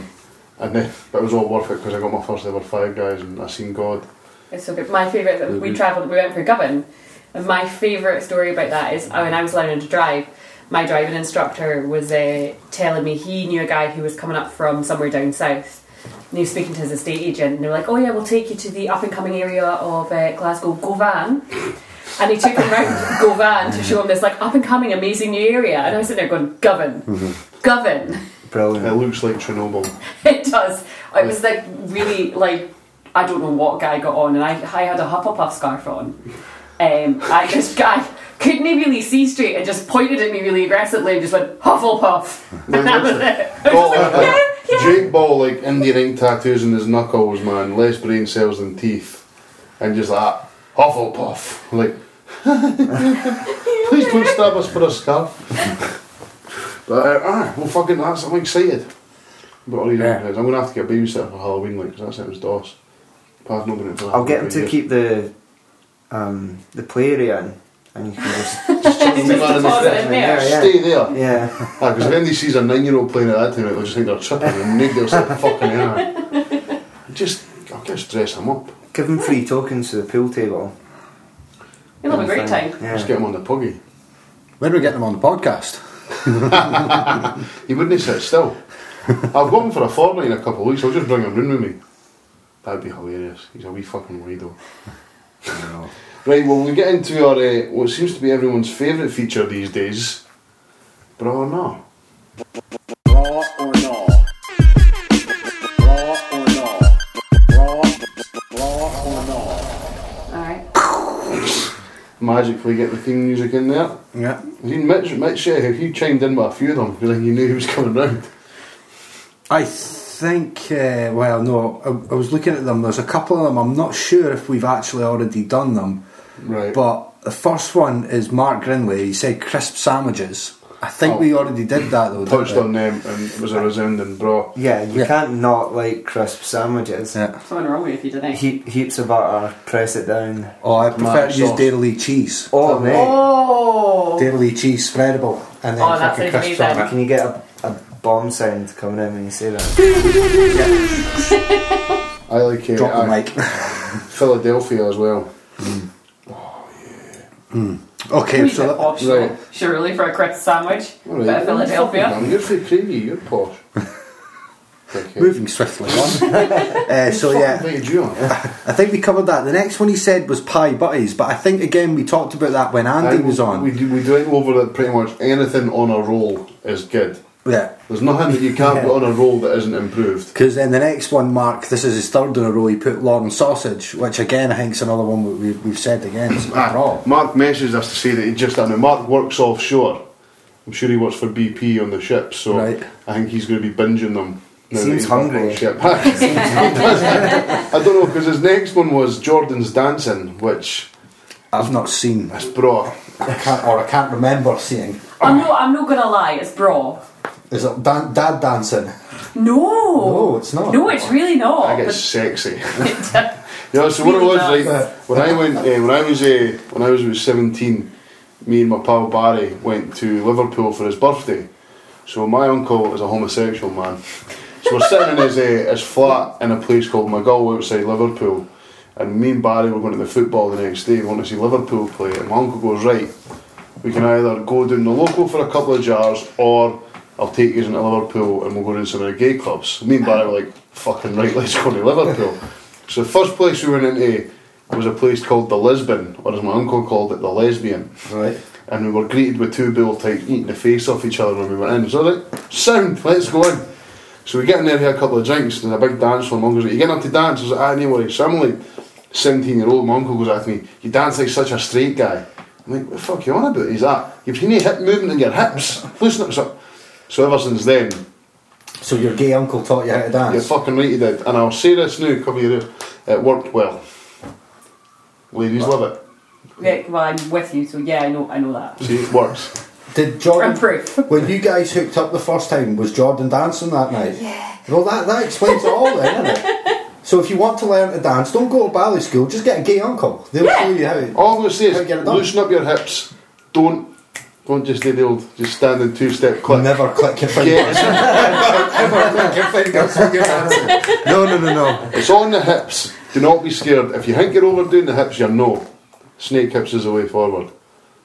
S2: And then, but it was all worth it because I got my first ever five guys and I seen God.
S4: It's so good. My favourite, we
S2: Mhm.
S4: travelled, we went for Govan, and my favourite story about that is when I was learning to drive, my driving instructor was uh, telling me he knew a guy who was coming up from somewhere down south. And he was speaking to his estate agent, and they were like, "Oh yeah, we'll take you to the up and coming area of uh, Glasgow, Govan." And he took him round Govan to show him this like up and coming amazing new area. And I was sitting there going, "Govan, mm-hmm.
S2: Govan."
S5: Brilliant.
S2: It looks like Chernobyl.
S4: It does. It was like really like I don't know what guy got on, and I, I had a Hufflepuff scarf on. Um, I just guy couldn't really see straight and just pointed at me really aggressively and just went Hufflepuff. And that was it. I was
S2: Ball,
S4: just like, oh, uh, uh, yeah, yeah.
S2: Drake Ball like Indian ink tattoos in his knuckles, man. Less brain cells than teeth, and just like Hufflepuff. Like, please don't stab us for a scarf. but uh, ah, well, fucking that's. I'm excited. But all these
S3: Yeah.
S2: yeah. I'm gonna have to get a babysitter for Halloween, like like, 'cause that sounds DOS. But I've not been into
S5: I'll get him to
S2: yet.
S5: keep the um, the play area in, and you can just
S2: Just
S4: Just
S2: in the
S4: deposit
S2: fridge.
S4: in there.
S5: Yeah.
S2: Stay there.
S5: yeah.
S2: Because if anybody sees a nine year old playing at that time, they'll just think they're tripping and maybe they'll start fucking air. Just, I'll just dress him up.
S5: Give him free tokens to the pool table.
S4: You'll have a great time.
S5: Yeah.
S2: Let's get him on the puggy.
S3: When are we getting them on the podcast?
S2: He wouldn't sit still. I've got him for a fortnight in a couple of weeks. I'll just bring him round with me. That'd be hilarious. He's a wee fucking weirdo. Right, well, we get into our uh, what seems to be everyone's favourite feature these days. Bra or no?
S7: Raw or
S2: Magically get the theme music in there.
S3: Yeah.
S2: He, Mitch, Mitch, he chimed in with a few of them because he knew he was coming round.
S3: I think, uh, well, no, I, I was looking at them. There's a couple of them. I'm not sure if we've actually already done them.
S2: Right.
S3: But the first one is Mark Grinley. He said crisp sandwiches. I think
S2: Oh.
S3: we already did that though. didn't
S2: touched on them and it was a resounding bra.
S5: Yeah, you
S3: Yeah.
S5: can't not like crisp sandwiches.
S3: Yeah.
S4: Something wrong with you if you didn't.
S5: Heap, heaps of butter, press it down.
S3: Oh, I prefer to use
S2: sauce.
S3: Dairy cheese.
S5: Oh, mate.
S4: Oh!
S3: Dairy cheese spreadable, and then
S4: Oh, that
S3: fucking
S4: sounds
S3: crisps on it.
S5: Can you get a, a bomb sound coming in when you say that?
S2: I like uh,
S3: Drop the
S2: I-
S3: mic.
S2: Philadelphia as well.
S3: Okay,
S4: Wee
S3: so
S4: bit
S3: that,
S4: posh,
S2: right.
S4: Surely for a crisp sandwich.
S2: All
S4: Bit of Philadelphia.
S2: Man, you're for creamy, you're posh. Okay.
S3: moving swiftly on. uh, so yeah,
S2: invited you on.
S3: I think we covered that. The next one he said was pie butties, but I think again we talked about that when Andy
S2: I-
S3: was on.
S2: We, do, we went over that pretty much anything on a roll is good.
S3: Yeah.
S2: There's nothing that you can't put on a roll that isn't improved.
S3: Because then the next one, Mark, this is his third in a row, he put Lorne Sausage, which again I think is another one that we, we've said again. It's
S2: Ah. Mark messaged us to say that he just done it. Mark works offshore. I'm sure he works for BP on the ship, so
S3: Right.
S2: I think he's going to be binging them.
S5: He seems
S2: he's
S5: hungry.
S2: ship. I don't know because his next one was Jordan's dancing, which
S3: I've not seen,
S2: is bra.
S3: I can't, or I can't remember seeing.
S4: I'm not, I'm not gonna lie, it's bra.
S3: Is it dan- dad dancing?
S4: No!
S3: No, it's not.
S4: No, it's really not.
S2: I get
S4: But-
S2: sexy. Yeah, so what it was
S4: does.
S2: right when I went uh, when I was uh, when I was about seventeen, me and my pal Barry went to Liverpool for his birthday. So my uncle is a homosexual man. So we're sitting in his uh, his flat in a place called Maghull outside Liverpool, and me and Barry were going to the football the next day. We want to see Liverpool play, and my uncle goes right. We can either go down the local for a couple of jars, or I'll take you into Liverpool and we'll go down some of the gay clubs. Me and Barry were like, fucking right, let's go to Liverpool. So the first place we went into was a place called the Lisbon, or as my uncle called it, the Lesbian.
S3: Right.
S2: And we were greeted with two bull types eating the face off each other when we went in. So I was like, sound, let's go in. So we get in there, have a couple of drinks, and a big dance floor. My uncle's like, you getting up to dance? I was like, ah, no worries. So I'm like 17 year old, my uncle goes after me, you dance like such a straight guy. I'm like, what the fuck are you on about? He's that. You've seen any hip movement in your hips? Loosen up. So, so ever since then,
S3: So your gay uncle taught you how to dance?
S2: you're fucking right he did. And I'll say this now, cover here, it worked well. Ladies love it.
S4: Yeah, well, I'm with you, so yeah, I know, I know that.
S2: See, it works.
S3: Did Jordan...
S4: I'm proof.
S3: When you guys hooked up the first time, was Jordan dancing that night? Yeah. Well, that, that explains it all then, doesn't it? So if you want to learn to dance, don't go to ballet school, just get a gay uncle. They'll
S4: Yeah.
S3: show you how.
S2: All I'm going to say
S3: How to get it
S2: is
S3: done.
S2: loosen up your hips. Don't don't just do the old just stand in two step click.
S3: Never click your fingers. Never click your fingers when you're dancing. No, no, no, no.
S2: It's on the hips. Do not be scared. If you think you're overdoing the hips, you're no. Snake hips is the way forward.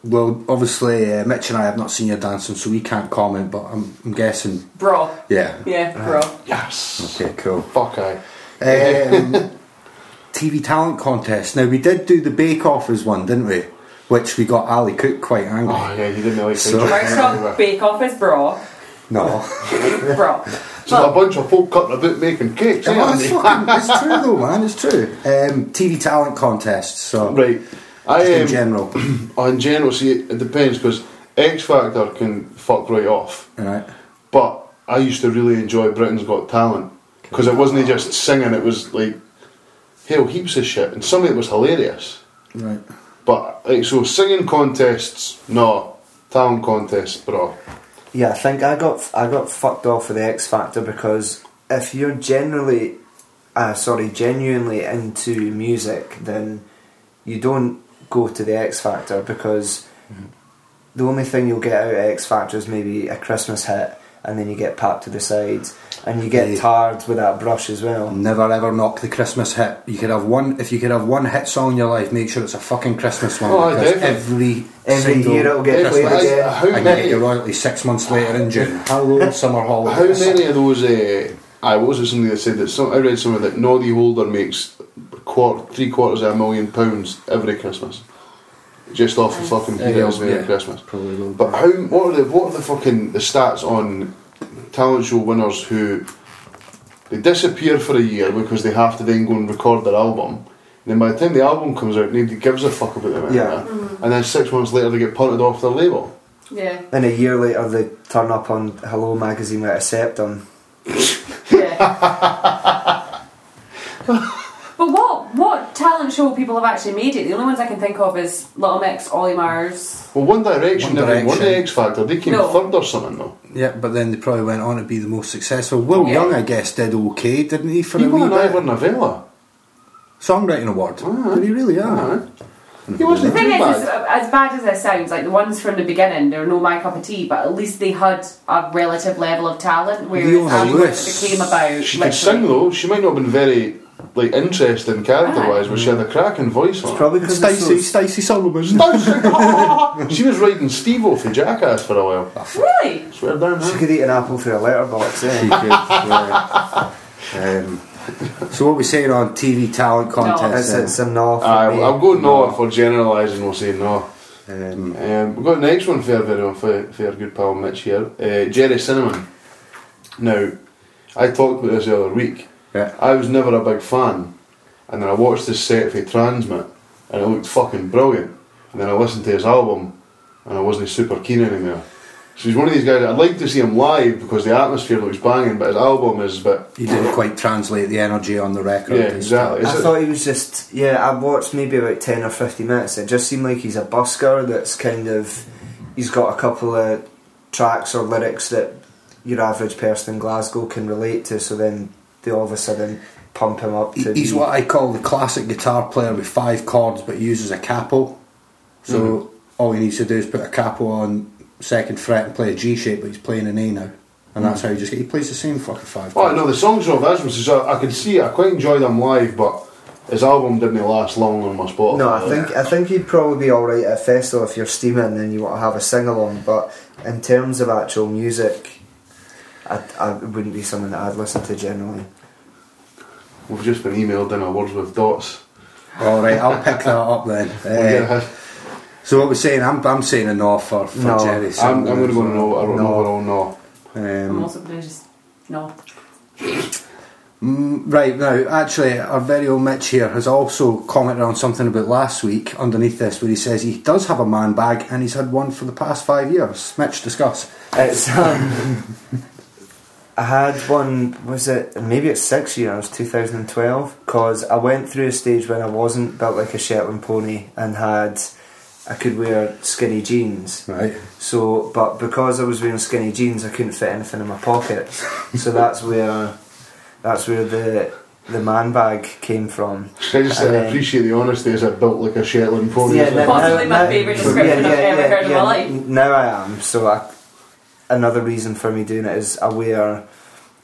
S3: Well, obviously, uh, Mitch and I have not seen you dancing, so we can't comment, but I'm, I'm guessing.
S4: Bra.
S3: Yeah.
S4: Yeah, bra.
S2: Yes.
S3: Okay, cool.
S2: Fuck I.
S3: Um, TV talent contest. Now, we did do the Bake Off as one, didn't we? Which we got Ali Cook quite angry.
S2: Oh yeah, you didn't like
S3: So-
S2: it.
S4: Right, so bake off is bra.
S3: No.
S4: Bra.
S2: So a bunch of folk cutting about making cakes,
S3: Oh, it's, fucking, it's true though, man. It's true. Um, TV talent contests. So
S2: Right. I
S3: just in
S2: um,
S3: general,
S2: oh, in general, see, it, it depends because X Factor can fuck right off.
S3: right?
S2: But I used to really enjoy Britain's Got Talent because it wasn't just singing; it was like hell heaps of shit, and some of it was hilarious.
S3: Right.
S2: But like so, singing contests, no. Talent contests, bro.
S5: Yeah, I think I got I got fucked off with the X Factor because if you're generally, uh, sorry, genuinely into music, then you don't go to the X Factor because the only thing you'll get out of X Factor is maybe a Christmas hit, and then you get packed to the sides, and you get
S3: Yeah.
S5: tarred with that brush as well.
S3: Never ever knock the Christmas hit. You could have one if you could have one hit song in your life. Make sure it's a fucking Christmas one.
S2: Oh,
S3: because
S2: definitely.
S3: every
S5: Every
S3: single
S5: year it'll get
S3: Christmas,
S5: played again.
S2: How
S3: I can
S2: many-
S3: get your royalty six months later in June. Hello, summer
S2: How
S3: holidays.
S2: many of those? Uh, I what was it something that said that some, I read somewhere that Noddy Holder makes quarter, three quarters of a million pounds every Christmas, just off the fucking
S3: Yeah,
S2: Peter's
S3: yeah, yeah.
S2: Christmas.
S3: Probably will.
S2: But how? What are the what are the fucking the stats on talent show winners who they disappear for a year because they have to then go and record their album. And then by the time the album comes out, nobody gives a fuck about them
S5: Yeah.
S2: anymore. Mm-hmm. And then six months later, they get punted off their label.
S4: Yeah.
S5: And a year later, they turn up on Hello magazine with a septum.
S4: Yeah. but what what talent show people have actually made it? The only ones I can think of is Little Mix, Olly Murs.
S2: Well, One Direction
S3: One
S2: never won the
S3: Direction.
S2: X Factor. They came
S4: No.
S2: third or something though.
S3: Yeah, but then they probably went on to be the most successful. Will
S4: Yeah.
S3: Young, I guess, did okay, didn't he, for
S2: He
S3: a wee
S2: won an
S3: bit?
S2: Ivor Novello.
S3: Songwriting award.
S2: Aye.
S3: Did he really? Yeah.
S2: Aye. Mm-hmm. He
S4: The
S2: wasn't too
S4: thing is, is,
S2: bad.
S4: as bad as this sounds, like the ones from the beginning, they're no my cup of tea, but at least they had a relative level of talent. Whereas
S3: Leona
S4: afterwards
S3: Lewis.
S4: it became about.
S2: She could
S4: literally-
S2: sing though. She might not have been very like interesting character wise, but she had a cracking voice. on.
S5: Probably because
S3: Stacey, Stacey Sullivan.
S2: she was riding Steve off the Jackass for a while.
S4: Really?
S2: Swear down,
S5: she could eat an apple through a letterbox.
S3: She
S5: Eh?
S3: could, yeah. Um, so what we saying on TV talent
S5: it's,
S3: contest?
S5: it's a no for
S2: I'll go no for generalising. We'll say no.
S3: Um,
S2: Um, we've got the next one for our video for, for our good pal Mitch here. Uh, Gerry Cinnamon. Now, I talked about this the other week.
S3: Yeah.
S2: I was never a big fan, and then I watched this set for TRNSMT, and it looked fucking brilliant. And then I listened to his album, and I wasn't super keen anymore. So he's one of these guys. I'd like to see him live because the atmosphere looks banging, but his album is a bit.
S3: He didn't quite translate the energy on the record.
S2: Yeah, exactly.
S3: stuff.
S5: I
S2: it-
S5: thought he was just yeah. I watched maybe about ten or fifteen minutes. It just seemed like he's a busker. That's kind of he's got a couple of tracks or lyrics that your average person in Glasgow can relate to. So then they all of a sudden pump him up to.
S3: He- He's
S5: be-
S3: what I call the classic guitar player with five chords, but he uses a capo. So
S2: Mm-hmm.
S3: all he needs to do is put a capo on second fret and play a G shape, but he's playing an A now, and that's how he just get, he plays the same fucking five.
S2: Oh
S3: chords.
S2: no, the songs are of his. So I can see. I quite enjoy them live, but his album didn't last long on my spot.
S5: No, I think I think he'd probably be all right at a festival if you're steaming and you want to have a sing along. But in terms of actual music, I, I it wouldn't be something that I'd listen to generally.
S2: we've just been emailed in our words with dots.
S3: All right, I'll pick that up then. Uh, So what we're saying, I'm, I'm saying a no for, for
S5: No,
S3: Gerry.
S2: I'm, I'm going to go no. I wrote
S5: No.
S2: no. overall no.
S4: I'm
S3: Um,
S4: also going to just. No.
S3: mm, right now, actually, our very old Mitch here has also commented on something about last week underneath this, where he says he does have a man bag and he's had one for the past five years. Mitch, discuss.
S5: It's um, I had one. Was it maybe it's six years, 2012? Because I went through a stage when I wasn't built like a Shetland pony and had I could wear skinny jeans.
S3: Right.
S5: So, but because I was wearing skinny jeans, I couldn't fit anything in my pockets. so that's where that's where the the man bag came from.
S2: I just
S5: And
S2: I
S5: then-
S2: appreciate the honesty as I built like a Shetland pony.
S5: Yeah,
S2: It's
S5: no-
S2: like-
S4: Possibly my favourite description I've ever heard in my life.
S5: Now I am. So I, another reason for me doing it is I wear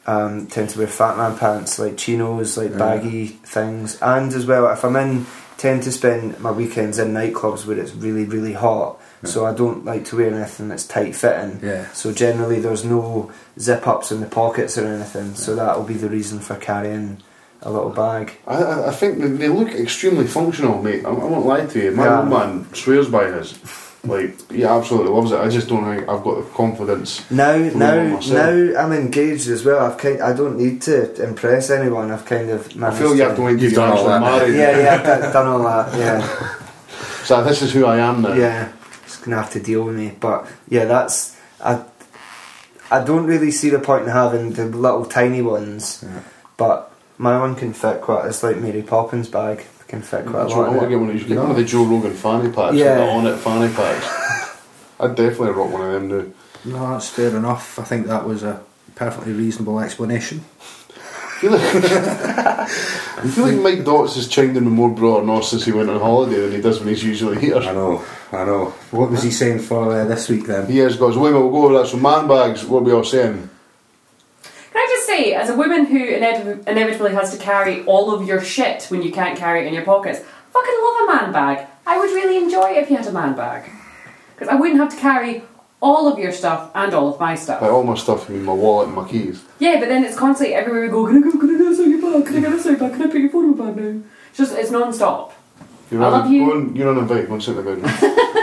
S5: um, tend to wear fat man pants like chinos, like
S3: Yeah.
S5: baggy things, and as well if I'm in tend to spend my weekends in nightclubs where it's really really hot. So I don't like to wear anything that's tight fitting.
S3: Yeah.
S5: So generally there's no zip ups in the pockets or anything. So that will be the reason for carrying a little bag.
S2: I, I- I think they- they look extremely functional, mate. I, I won't lie to you. My
S5: Yeah.
S2: old man swears by his. Like, yeah, absolutely loves it. I just don't think I've got the confidence.
S5: Now, now, now I'm engaged as well. I've kind, I don't need to impress anyone. I've kind of
S2: I feel you have to wait
S3: You've done all that.
S2: married.
S5: Yeah, yeah, I've done- done all that. Yeah,
S2: So this is who I am now.
S5: yeah. It's gonna have to deal with me, but yeah, that's I. I don't really see the point in having the little tiny ones,
S3: Yeah.
S5: but my one can fit quite. It's like Mary Poppins bag. It can fit quite a
S2: I
S5: lot.
S2: want to get one of these. Get one of the Joe Rogan fanny packs.
S5: Yeah.
S2: Yeah. The Onnit fanny packs. I'd definitely rock one of them now.
S3: No, that's fair enough. I think that was a perfectly reasonable explanation.
S2: feel like, I feel like Mike Dots has chimed in with more bra or since he went on holiday than he does when he's usually here.
S3: I know, I know. What was he saying for uh, this week then?
S2: He has got his women, we'll go over that. So, man bags, what are we all saying?
S4: Can I just say, as a woman who inev- inevitably has to carry all of your shit when you can't carry it in your pockets, fucking love a man bag. I would really enjoy it if you had a man bag. Because I wouldn't have to carry all of your stuff and all of my stuff.
S2: Like all my stuff, I mean, my wallet and my keys.
S4: Yeah, but then it's constantly everywhere we go, can I go, can I get out your bag? Can I get out your bag? Can I put your phone in my bag now? It's just, it's non-stop.
S2: You're
S4: I love you.
S2: Go on, you're on invite, go and sit in the bedroom.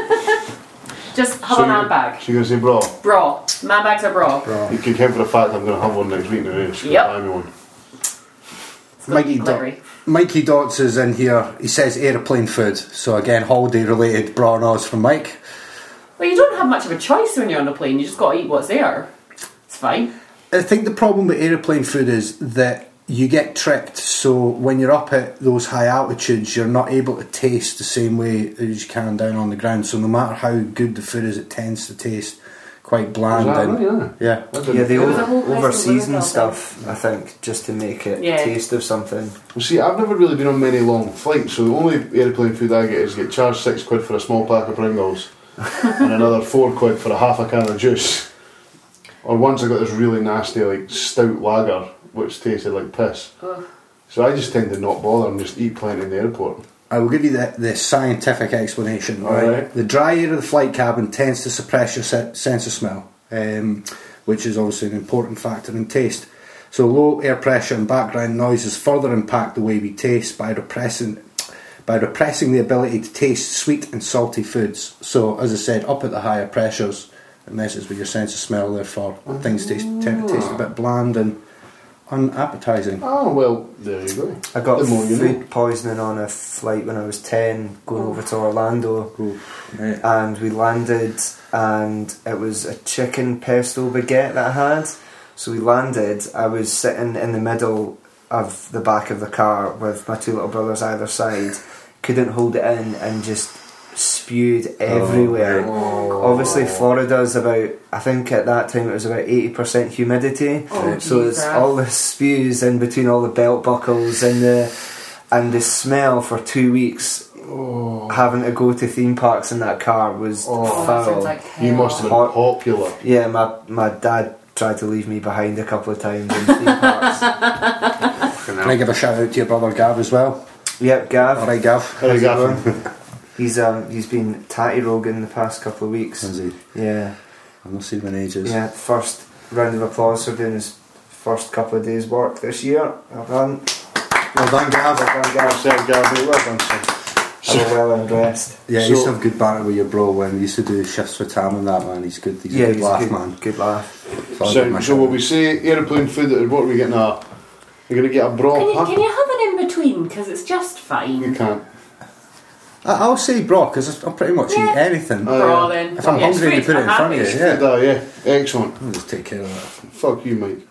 S4: Just have
S2: So
S4: a man bag.
S2: So you're going to say bra?
S4: Bra. Man bags are bra.
S2: You can count for the fact I'm going to have one next week now. So
S4: Yep.
S2: buy me one.
S4: It's got to be
S3: Mikey, Dot. Mikey Dots is in here. He says aeroplane food. So again, holiday related bra and Oz from Mike.
S4: Well, you don't have much of a choice when you're on a plane. You just got to eat what's there. It's fine.
S3: I think the problem with aeroplane food is that you get tricked. So when you're up at those high altitudes, you're not able to taste the same way as you can down on the ground. So no matter how good the food is, it tends to taste quite bland.
S2: that
S3: and,
S2: right?
S3: yeah.
S2: I didn't-
S5: Yeah, they
S4: There was
S5: over,
S4: whole place
S5: over
S4: in
S5: season stuff, I think, just to make it
S4: Yeah.
S5: taste of something.
S2: Well, see, I've never really been on many long flights, so the only airplane food I get is get charged six quid for a small pack of Pringles and another four quid for a half a can of juice. Or once I got this really nasty, like, stout lager, which tasted like piss.
S4: Ugh.
S2: So I just tend to not bother and just eat plenty in the airport.
S3: I will give you the, the scientific explanation. Right?
S2: Alright.
S3: The dry air of the flight cabin tends to suppress your se- sense of smell, um, which is obviously an important factor in taste. So low air pressure and background noises further impact the way we taste by repressing by repressing the ability to taste sweet and salty foods. So as I said, up at the higher pressures, it messes with your sense of smell. Therefore, things taste, tend to taste a bit bland and unappetising.
S2: Oh, ah, well, there you go.
S5: I got
S2: The more you
S5: food
S2: know.
S5: poisoning on a flight when I was 10 going oh. over to Orlando.
S3: Oh, right.
S5: and we landed and it was a chicken pesto baguette that I had. So we landed, I was sitting in the middle of the back of the car with my two little brothers either side, couldn't hold it in and just spewed everywhere. Obviously Florida's about I think at that time it was about eighty percent humidity.
S4: Oh,
S5: so it's all the spews in between all the belt buckles and the and the smell for two weeks having to go to theme parks in that car was
S4: Oh,
S5: foul.
S4: like.
S2: You must have been
S5: Hot.
S2: popular.
S5: yeah, my my dad tried to leave me behind a couple of times in theme parks.
S3: Can I give a shout out to your brother Gav as well?
S5: Yep, Gav.
S3: All right, Gav.
S2: How you
S5: How's it
S2: going?
S5: going? He's um he's been tatty roguing the past couple of weeks.
S3: Is he?
S5: Yeah,
S3: I've not seen him in ages.
S5: yeah. First round of applause for doing his first couple of days' work this year. Well done,
S3: Well done, Gav.
S5: well done, Gav.
S2: Said Gabby, well done, son.
S5: I'm well and dressed.
S3: Yeah, I used to have good banter with your bro when we used to do shifts for Tam and that man. He's good. He's
S5: yeah,
S3: a good
S5: he's
S3: laugh,
S5: a good,
S3: man.
S5: Good laugh.
S3: So I'll give him
S2: So,
S3: a
S2: so
S3: shout
S2: what we say, airplane food, what are we getting a... You're going to get a bra
S4: Can you,
S2: pack?
S4: can you have it in between? Because it's just fine.
S2: You can't.
S3: I- I'll say bro because I'm pretty much
S4: Yeah.
S3: eat anything.
S2: Uh,
S4: Bra then.
S3: if I'm
S4: Yeah,
S3: hungry,
S4: sweet,
S3: you put it in front of
S4: happy.
S3: you. Yeah,
S2: Food, uh, yeah, excellent.
S3: I'll just take care of that.
S2: Fuck you, Mike.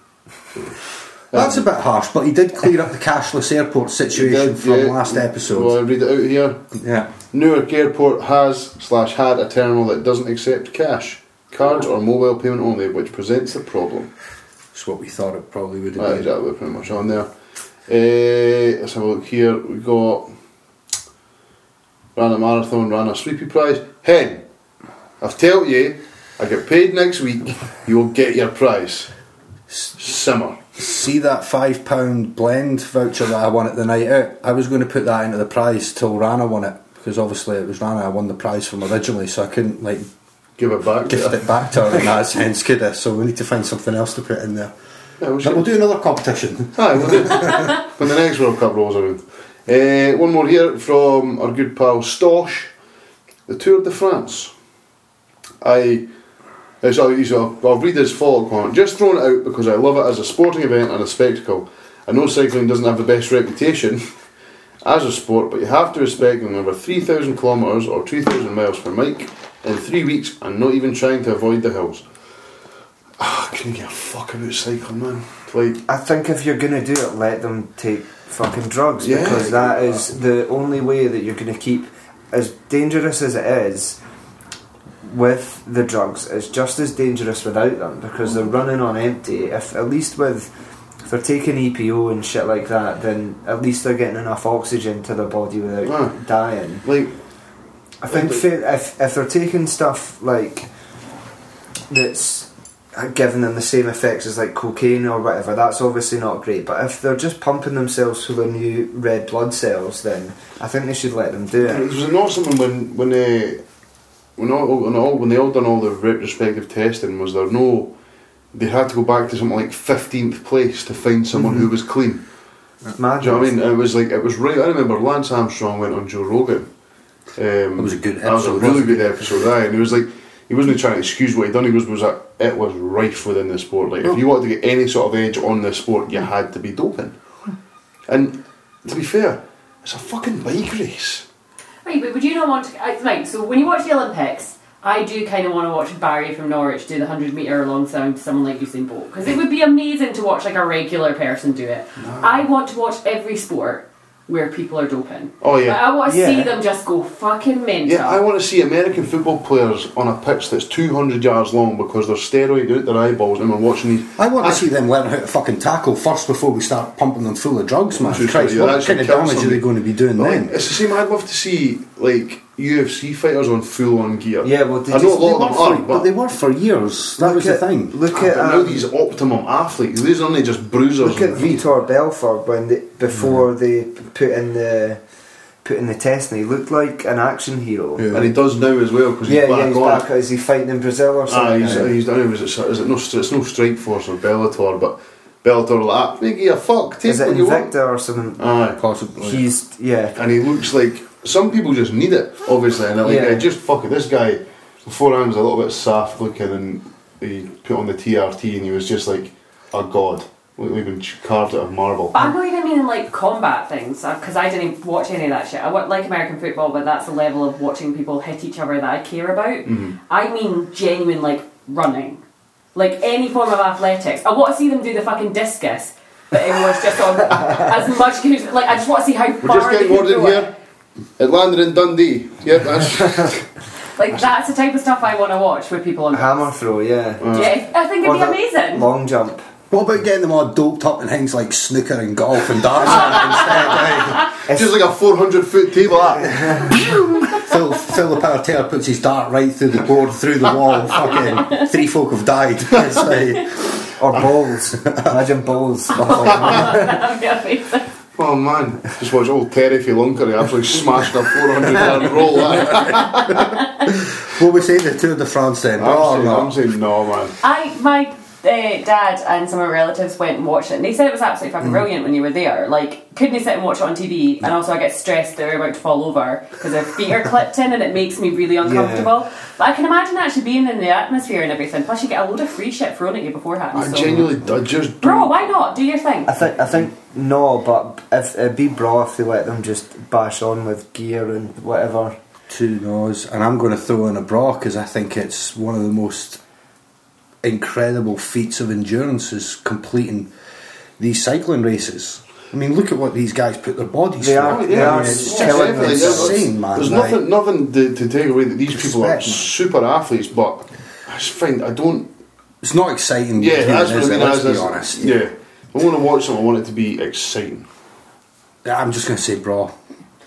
S3: That's a bit harsh, but he did clear up the cashless airport situation
S2: Did,
S3: from
S2: yeah.
S3: last
S2: Well,
S3: episode.
S2: I read it out here.
S3: Yeah.
S2: Newark Airport has slash had a terminal that doesn't accept cash, cards or mobile payment only, which presents a problem.
S3: That's what we thought it probably would
S2: That
S3: have
S2: is
S3: been.
S2: that we're pretty much on there. Uh, let's have a look here. We got ran a marathon, ran a sleepy prize. Hen, I've told you, I get paid next week. You will get your prize. Simmer.
S3: See that five pound blend voucher that I won at the night out? I was going to put that into the prize till Rana won it because obviously it was Rana I won the prize from originally, so I couldn't like
S2: Give it back.
S3: gift it back to her in that sense, could I? So we need to find something else to put in there.
S2: Yeah, we
S3: But
S2: should-
S3: we'll do another competition.
S2: Aye, we'll do. when the next World Cup rolls around. Uh, one more here from our good pal Stosh. The Tour de France. I. So, so I'll read this follow-up comment. Just thrown it out because I love it as a sporting event and a spectacle. I know cycling doesn't have the best reputation as a sport, but you have to respect them over 3,000 kilometres or 2,000 miles for Mike in three weeks and not even trying to avoid the hills. Ah, give a fuck about cycling, man. Like,
S5: I think if you're gonna do it, let them take fucking drugs
S2: Yeah,
S5: because that is the only way that you're gonna keep as dangerous as it is with the drugs. It's just as dangerous without them because they're running on empty. If at least with if they're taking EPO and shit like that, then at least they're getting enough oxygen to their body without dying.
S2: Like,
S5: I think
S2: Like-
S5: if if they're taking stuff like that's giving them the same effects as like cocaine or whatever, that's obviously not great. But if they're just pumping themselves full of new red blood cells, then I think they should let them do it.
S2: was it not something when when they when all when all when they all done all the retrospective testing? Was there no? They had to go back to something like fifteenth place to find someone who was clean.
S5: It's mad.
S2: Do you know what I mean? It was like it was right. I remember Lance Armstrong went on Joe Rogan. Um,
S3: It was a good
S2: That was a really good episode, aye. And it was like, he wasn't trying to excuse what he'd done. He was was like, it was rife within the sport. Like, if oh. you wanted to get any sort of edge on the sport, you had to be doping. And to be fair, it's a fucking bike race.
S4: Right, but would you not want to? I- Right, so when you watch the Olympics, I do kind of want to watch Barry from Norwich do the 100 metre alongside someone like Usain Bolt. Because it would be amazing to watch like a regular person do it. I want to watch every sport where people are doping.
S2: Oh yeah.
S4: Like, I want to
S5: Yeah.
S4: see them just go fucking mental.
S2: Yeah, I want to see American football players on a pitch that's 200 yards long because they're steroid out their eyeballs and we're watching these.
S3: I want to see them learn how to fucking tackle first before we start pumping them full of drugs, man. Christ, what kind of
S2: kills
S3: damage are they going to be doing
S2: But,
S3: then?
S2: like, it's the same. I'd love to see like UFC fighters on full on gear.
S5: Yeah, well, did
S2: I know a lot of
S3: They
S2: them are,
S3: for,
S2: but,
S3: they were for years. That was
S5: at,
S3: the thing.
S5: Look
S2: but
S5: at
S2: now
S5: um,
S2: these optimum athletes. These are only just bruisers.
S5: Look at Vitor Belfort when they, before
S2: Mm-hmm.
S5: they put in the put in the test, and he looked like an action hero.
S3: Yeah.
S2: and he does now as well because he's back
S5: yeah, he's
S2: on.
S5: back. Is he fighting in Brazil or
S2: Ah,
S5: something?
S2: he's,
S5: now?
S2: he's done. Is it, is it no? It's no Strikeforce or Bellator, but Bellator like that. Make you a fuck. Take
S5: Is it. Invicta or something?
S2: Aye.
S3: Possibly.
S5: He's yeah.
S2: and he looks like some people just need it, obviously, and they're like,
S5: Yeah.
S2: yeah. just fuck it. This guy beforehand was a little bit soft looking, and he put on the TRT, and he was just like a god, like he'd been carved out of marble.
S4: But I'm not even meaning like combat things uh, because I didn't watch any of that shit. I like American football, but that's the level of watching people hit each other that I care about. Mm-hmm. I mean genuine like running, like any form of athletics. I want to see them do the fucking discus, but everyone's just on as much. Like I just want to see how
S2: We're
S4: far
S2: just
S4: they
S2: getting
S4: can
S2: word in here. It landed in Dundee. Yep.
S4: Like that's the type of stuff I want to watch with people on.
S5: Hammer throw, yeah.
S4: Yeah, I think it'd
S5: Or
S4: be
S5: the
S4: amazing.
S5: Long jump.
S3: What about getting them all doped up in things like snooker and golf and darts instead? Eh?
S2: It's Just like a 400 foot table. that.
S3: Phil, Phil Taylor puts his dart right through the board, through the wall. Fucking three folk have died. It's like,
S5: Or balls. Imagine balls.
S4: That'd be amazing.
S2: Oh man, just watch old Terry Filunker. He absolutely smashed a 400 yard roll. That.
S3: what we say the Tour de France then?
S2: I'm,
S3: Oh,
S2: saying,
S3: no.
S2: I'm saying no, man.
S4: I my uh, dad and some of my relatives went and watched it, and they said it was absolutely fucking brilliant when you were there. Like, couldn't you sit and watch it on TV? And also, I get stressed that we're about to fall over because their feet are clipped in, and it makes me really uncomfortable. But I can imagine actually being in the atmosphere and everything. Plus, you get a load of free shit thrown at you beforehand.
S2: I
S4: so-
S2: genuinely, I just
S4: bro, why not? Do your thing.
S5: I think I think no, but if it'd be bra if they let them just bash on with gear and whatever.
S3: Two no's, and I'm going to throw in a bra because I think it's one of the most incredible feats of endurance is completing these cycling races. I mean, look at what these guys put their bodies
S5: They
S3: through.
S5: are-
S3: I
S5: they
S3: mean,
S5: are
S3: it's just
S5: killing
S2: Definitely, there's-
S3: insane, man.
S2: There's
S3: like-
S2: nothing, nothing to, to take away that these people are super athletes, but I just find I don't.
S3: It's not exciting.
S2: Yeah, that's what
S3: is
S2: I mean.
S3: it? Let's be honest.
S2: Yeah, I want to watch something. I want it to be exciting.
S3: I'm just going to say bro.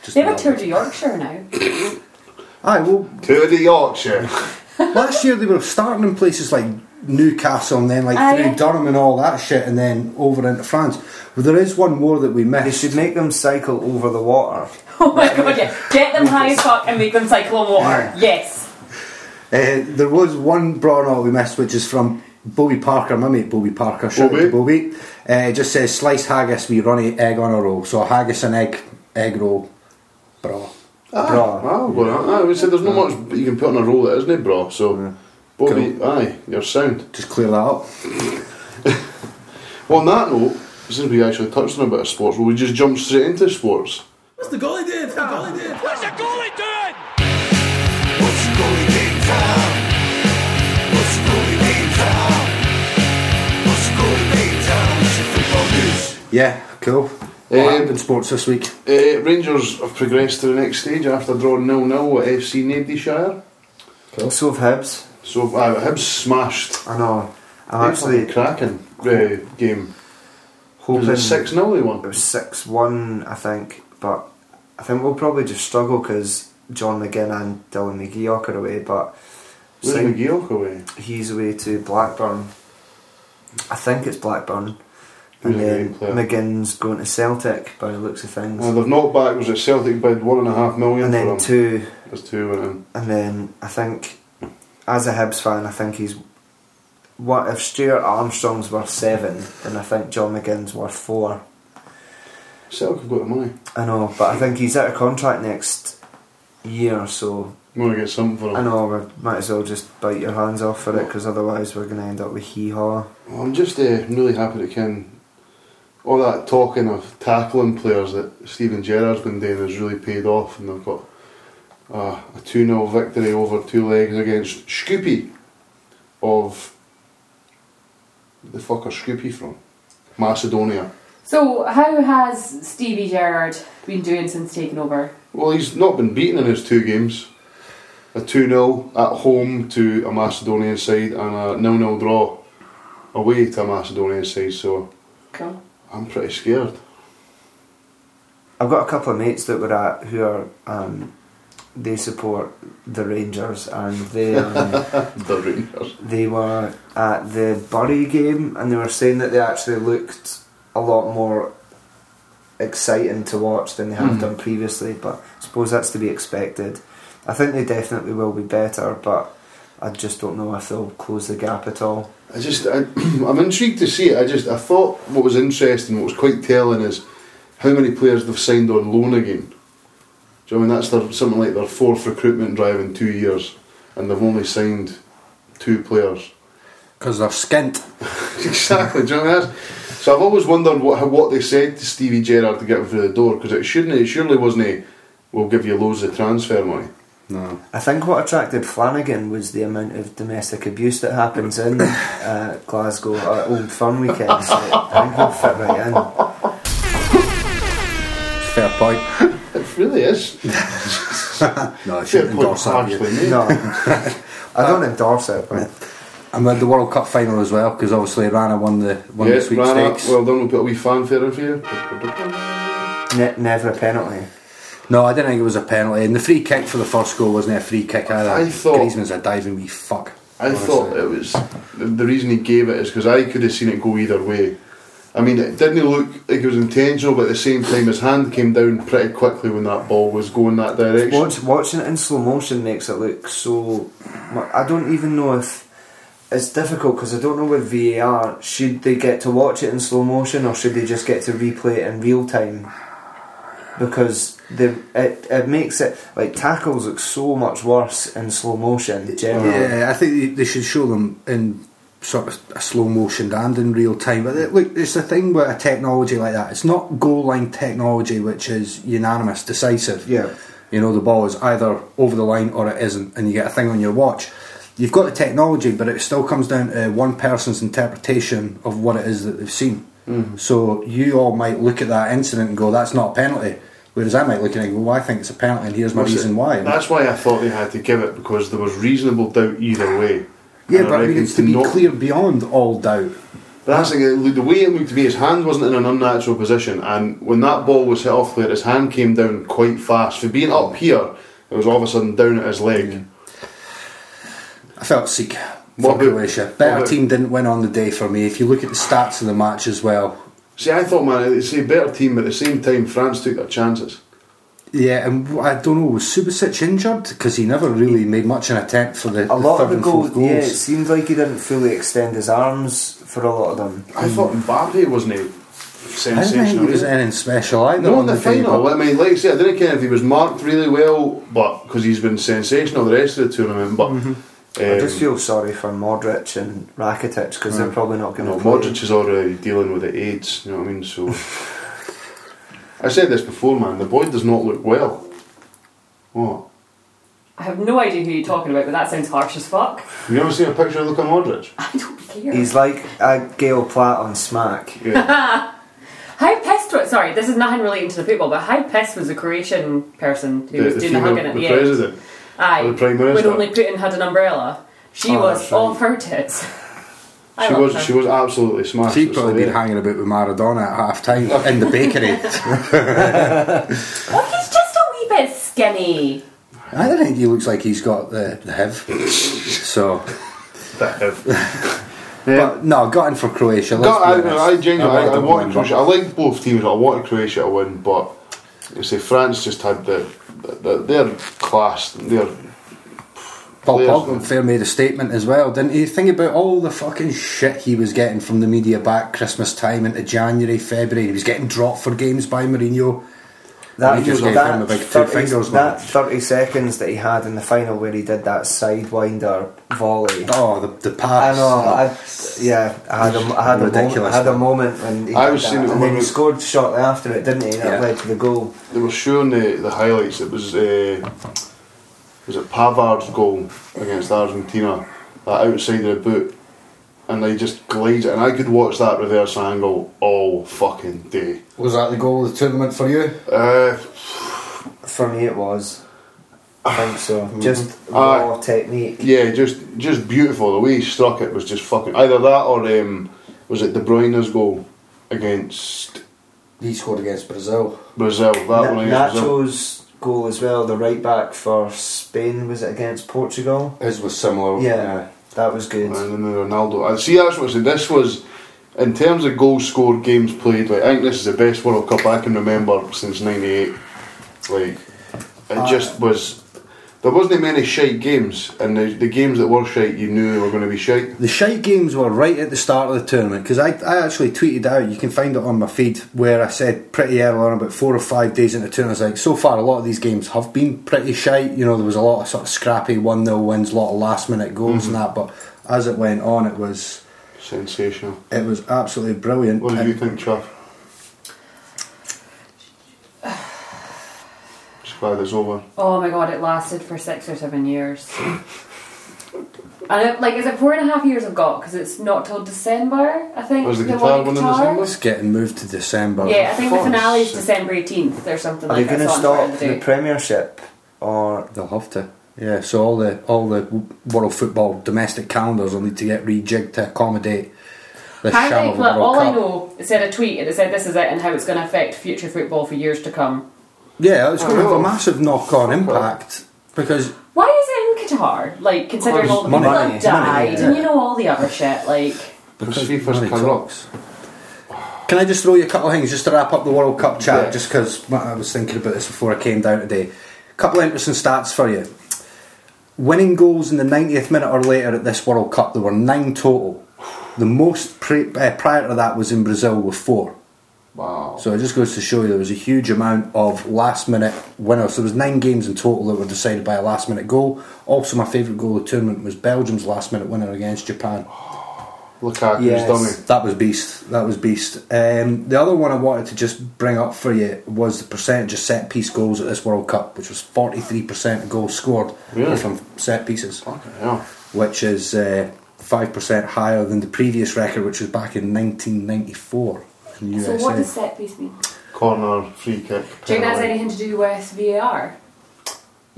S3: Just
S4: They have a tour to Yorkshire now.
S3: Aye, well,
S2: Tour de Yorkshire.
S3: last year they were starting in places like Newcastle and then like
S4: Aye.
S3: through Durham and all that shit, and then over into France. Well, there is one more that we
S5: They
S3: missed.
S5: should make them cycle over the water.
S4: Oh my god, yeah. Get them high as fuck and make them cycle on water. Yes.
S3: Uh, there was one bra knot we missed, which is from Bobby Parker, my mate Bobby Parker. Shout out
S2: Bobby.
S3: to Bobby. Uh, it just says sliced haggis with runny egg on a roll. So haggis and egg egg roll bra.
S2: Ah, ah, well, ah, we said there's not much you can put on a roll that isn't it, bro? So, Bobby, aye, you're sound.
S3: Just clear that up.
S2: Well, on that note, since we actually touched on a bit of sports, will we just jump straight into sports?
S8: What's the goalie doing? What's the goalie doing? What's the goalie doing?
S9: What's the goalie game town? What's the goalie game town? What's the goalie game town? It's your football news.
S3: Yeah, cool.
S2: Um,
S3: What happened in sports this week?
S2: Uh, Rangers have progressed to the next stage after drawing 0 0 at FC Nadyshire.
S5: So have Hibs.
S2: So, uh, Hibs smashed.
S5: I know. I'm
S2: Actually, cracking uh, game.
S5: hoping
S2: Was it 6 0 they
S5: It
S2: won?
S5: was six one, I think, but I think we'll probably just struggle because John McGinn and Dylan McGeouch are away, but
S2: Where's McGeouch away?
S5: he's away to Blackburn. I think it's Blackburn.
S2: Who's
S5: and then. McGinn's going to Celtic by the looks of things.
S2: Uh, they've knocked back, was it Celtic bid one and a half million
S5: and
S2: for
S5: then
S2: him?
S5: two,
S2: There's two went in.
S5: and then I think, as a Hibs fan, I think he's. What if Stuart Armstrong's worth seven, then I think John McGinn's worth four.
S2: Celtic have got the money.
S5: I know, but I think he's out of contract next year, or so
S2: I'm to get something for him.
S5: I know we might as well just bite your hands off for it because otherwise we're going to end up with hee haw.
S2: Well, I'm just uh, really happy to Ken. All that talking of tackling players that Steven Gerrard's been doing has really paid off, and they've got uh, a 2 0 victory over two legs against Shkupi of. The fuck are Shkupi from? Macedonia.
S4: So, how has Stevie Gerrard been doing since taking over?
S2: Well, he's not been beaten in his two games. A 2 0 at home to a Macedonian side and a 0 0 draw away to a Macedonian side, so
S4: Cool.
S2: I'm pretty scared.
S5: I've got a couple of mates that were at who are um, they support the Rangers and they um,
S2: the Rangers.
S5: they were at the Bury game and they were saying that they actually looked a lot more exciting to watch than they have
S2: Mhm.
S5: done previously. But I suppose that's to be expected. I think they definitely will be better, but I just don't know if they'll close the gap at all.
S2: I just, I, I'm intrigued to see it. I just, I thought what was interesting, what was quite telling is how many players they've signed on loan again. Do you know I mean that's their, something like their fourth recruitment drive in two years, and they've only signed two players.
S3: Because they're skint.
S2: exactly. Do you know what I mean? So I've always wondered what what they said to Stevie Gerrard to get him through the door because it shouldn't. It surely wasn't. A, we'll give you loads of transfer money.
S3: No.
S5: I think what attracted Flanagan was the amount of domestic abuse that happens in uh, Glasgow at Old Firm weekends. I think he'll fit right in.
S3: Fair point.
S2: It really is.
S3: No, I
S2: Fair
S3: shouldn't endorse that.
S2: harshly
S5: No, I don't endorse it, but
S3: I'm at the World Cup final as well because obviously Rana won the won
S2: Yeah,
S3: the
S2: Rana,
S3: sweepstakes.
S2: well done. We'll put a wee fanfare in for you.
S5: ne- never a penalty.
S3: no, I didn't think it was a penalty. And the free kick for the first goal wasn't a free kick either.
S2: I thought-
S3: Griezmann's a diving wee fuck.
S2: I
S3: honestly.
S2: thought it was the, the reason he gave it is because I could have seen it go either way. I mean, it didn't look like it was intentional, but at the same time, his hand came down pretty quickly when that ball was going that direction.
S5: Watch, watching it in slow motion makes it look so. I don't even know if it's difficult because I don't know with VAR. Should they get to watch it in slow motion or should they just get to replay it in real time? Because the it, it makes it like tackles look so much worse in slow motion. Generally,
S3: Yeah, I think they- they should show them in sort of a slow motion and in real time. But it- look, it's the thing with a technology like that. It's not goal line technology which is unanimous, decisive.
S5: Yeah.
S3: You know, the ball is either over the line or it isn't, and you get a thing on your watch. You've got the technology, but it still comes down to one person's interpretation of what it is that they've seen. Mm-hmm. So you all might look at that incident and go, "That's not a penalty," whereas I might look at it and go, "Well, I think it's a penalty, and here's my
S2: it-
S3: reason why."
S2: That's why I thought they had to give it because there was reasonable doubt either way.
S3: Yeah,
S2: And
S3: but I mean, it's to be
S2: not-
S3: clear beyond all doubt.
S2: But that's like, the way it looked to me. His hand wasn't in an unnatural position, and when that ball was hit off clear, his hand came down quite fast. For being up here, it was all of a sudden down at his leg.
S3: I felt sick
S2: What
S3: for
S2: about-
S3: Croatia.
S2: what
S3: Better team didn't win on the day for me. If you look at the stats of the match as well,
S2: See, I thought, man, it's a better team, but at the same time, France took their chances.
S3: Yeah, and I don't know, was Subasic injured? Because he never really made much of an attempt for the,
S5: a lot
S3: the
S5: of
S3: third
S5: the
S3: and
S5: goals. Yeah, it
S3: goals.
S5: seemed like he didn't fully extend his arms for a lot of them.
S2: I thought Mbappe wasn't he
S3: I didn't think
S2: sensational.
S3: he was anything special either.
S2: No,
S3: on
S2: in the
S3: the
S2: final.
S3: but-
S2: I mean, like I said, I didn't care if he was marked really well, but because he's been sensational the rest of the tournament. But
S3: Mm-hmm.
S5: I
S2: um,
S5: just feel sorry for Modric and Rakitic because they're probably not going to play.
S2: Modric is already dealing with the AIDS. You know what I mean? So I said this before, man. The boy does not look well. What?
S4: I have no idea who you're talking about, but that sounds harsh as fuck.
S2: Have you ever seen a picture of Luka Modric?
S4: I don't care.
S5: He's like a Gail Platt on Smack.
S2: Yeah.
S4: How pissed was sorry, this is nothing relating to the football, but how pissed was the Croatian person who
S2: the,
S4: was
S2: the
S4: doing the hugging at
S2: the
S4: the, end?
S2: president.
S4: Aye.
S2: or the Prime Minister.
S4: When only Putin had an umbrella. She
S5: Oh,
S4: was
S5: that's right.
S4: off her tits. I
S2: She was
S4: her.
S2: she was absolutely smashed.
S3: She'd probably been
S2: hilarious.
S3: hanging about with Maradona at half time in the bakery.
S4: Oh, he's just a wee bit skinny.
S3: I don't think he looks like he's got the, the HIV. So, the heft. but um, no, got in for Croatia. let's
S2: Got, I,
S3: be honest.
S2: I genuinely, I, I
S3: don't
S2: wanted. Croatia. I liked both teams. I wanted Croatia to win, but you say France just had the, the, their class. Their
S3: Paul
S2: players.
S3: Pogba fair made a statement as well, didn't he? Think about all the fucking shit he was getting from the media back Christmas time into January, February. He was getting dropped for games by Mourinho.
S5: That,
S3: He just gave
S5: that,
S3: him a big two
S5: 30,
S3: fingers,
S5: that
S3: man.
S5: 30 seconds that he had in the final where he did that sidewinder volley.
S3: Oh, the, the
S5: I know, I, yeah, I had a, I had a, moment,
S3: Ridiculous,
S5: I had a
S3: man.
S5: moment when he
S2: I was
S5: that,
S2: seeing it
S5: and
S2: when
S5: then he scored shortly after it, didn't he? And
S3: Yeah.
S5: that led to the goal.
S2: they were showing the, the highlights. It was uh, was it Pavard's goal against Argentina, that outside of the boot, and they just glides it. And I could watch that reverse angle all fucking day.
S3: Was that the goal of the tournament for you?
S2: Uh,
S5: For me, it was. I think so. Just
S2: Aye.
S5: raw technique.
S2: yeah, just just beautiful. The way he struck it was just fucking either that or um, was it De Bruyne's goal against
S3: He scored against Brazil.
S2: Brazil? That
S5: Na-
S2: one against Brazil.
S5: Nacho's goal as well, the right back for Spain, was it against Portugal?
S3: His was similar.
S5: Yeah, that was good.
S2: And then Ronaldo. I see. That's what I said. This was, in terms of goals scored, games played. Like I think this is the best World Cup I can remember since '98. Like it uh, just was. There wasn't many shite games, and the, the games that were shite, you knew they were going to be shite.
S3: The shite games were right at the start of the tournament because I, I actually tweeted out, you can find it on my feed, where I said pretty early on, about four or five days into the tournament, I was like, so far a lot of these games have been pretty shite. You know, there was a lot of sort of scrappy 1 0 wins, a lot of last minute goals and mm-hmm. that, but as it went on, it was
S2: Sensational.
S3: it was absolutely brilliant.
S2: What did
S3: And
S2: you think, Chuff? Just glad over.
S4: Oh my god, it lasted for six or seven years. and it, like, is it four and a half years I've got? Because it's not till December, I think.
S2: Was the
S4: one
S2: Qatar
S4: in
S2: one in December?
S3: It's getting moved to December.
S4: Yeah, I think the
S2: Fuck's
S4: finale is. December 18th or something
S5: Are
S4: like
S5: they
S4: that.
S5: going to stop
S4: Friday
S5: the Premiership? Or
S3: They'll have to. Yeah, so all the all the world football domestic calendars will need to get rejigged to accommodate this sham
S4: Apparently,
S3: of a
S4: well,
S3: World
S4: all I know, it said a tweet and it said this is it and how it's going to affect future football for years to come.
S3: Yeah, it's going to have a
S2: Oh.
S3: massive knock-on impact because
S4: Why is it in Qatar? Like, considering all the people
S3: money,
S4: that died
S3: money,
S4: and you know all the other shit, like.
S2: Because
S3: Because
S2: FIFA's
S3: money
S2: corrupt.
S3: talks. Can I just throw you a couple of things just to wrap up the World Cup chat?
S2: Yeah.
S3: Just because I was thinking about this before I came down today. A couple of interesting stats for you. Winning goals in the 90th minute or later at this World Cup, there were nine total. The most pre- uh, prior to that was in Brazil with four.
S2: Wow.
S3: So it just goes to show you there was a huge amount of last minute winners. There was nine games in total that were decided by a last minute goal. Also, my favourite goal of the tournament was Belgium's last minute winner against Japan.
S2: Lukaku's
S5: yes,
S2: dummy.
S3: That was beast. That was beast. Um, the other one I wanted to just bring up for you was the percentage of set piece goals at this World Cup, which was 43% goals scored
S2: really?
S3: from set pieces. Which is uh, 5% higher than the previous record, which was back in 1994. USA.
S4: So what does set piece mean?
S2: Corner, free kick. Penalty.
S4: Do you think that's anything to do with VAR?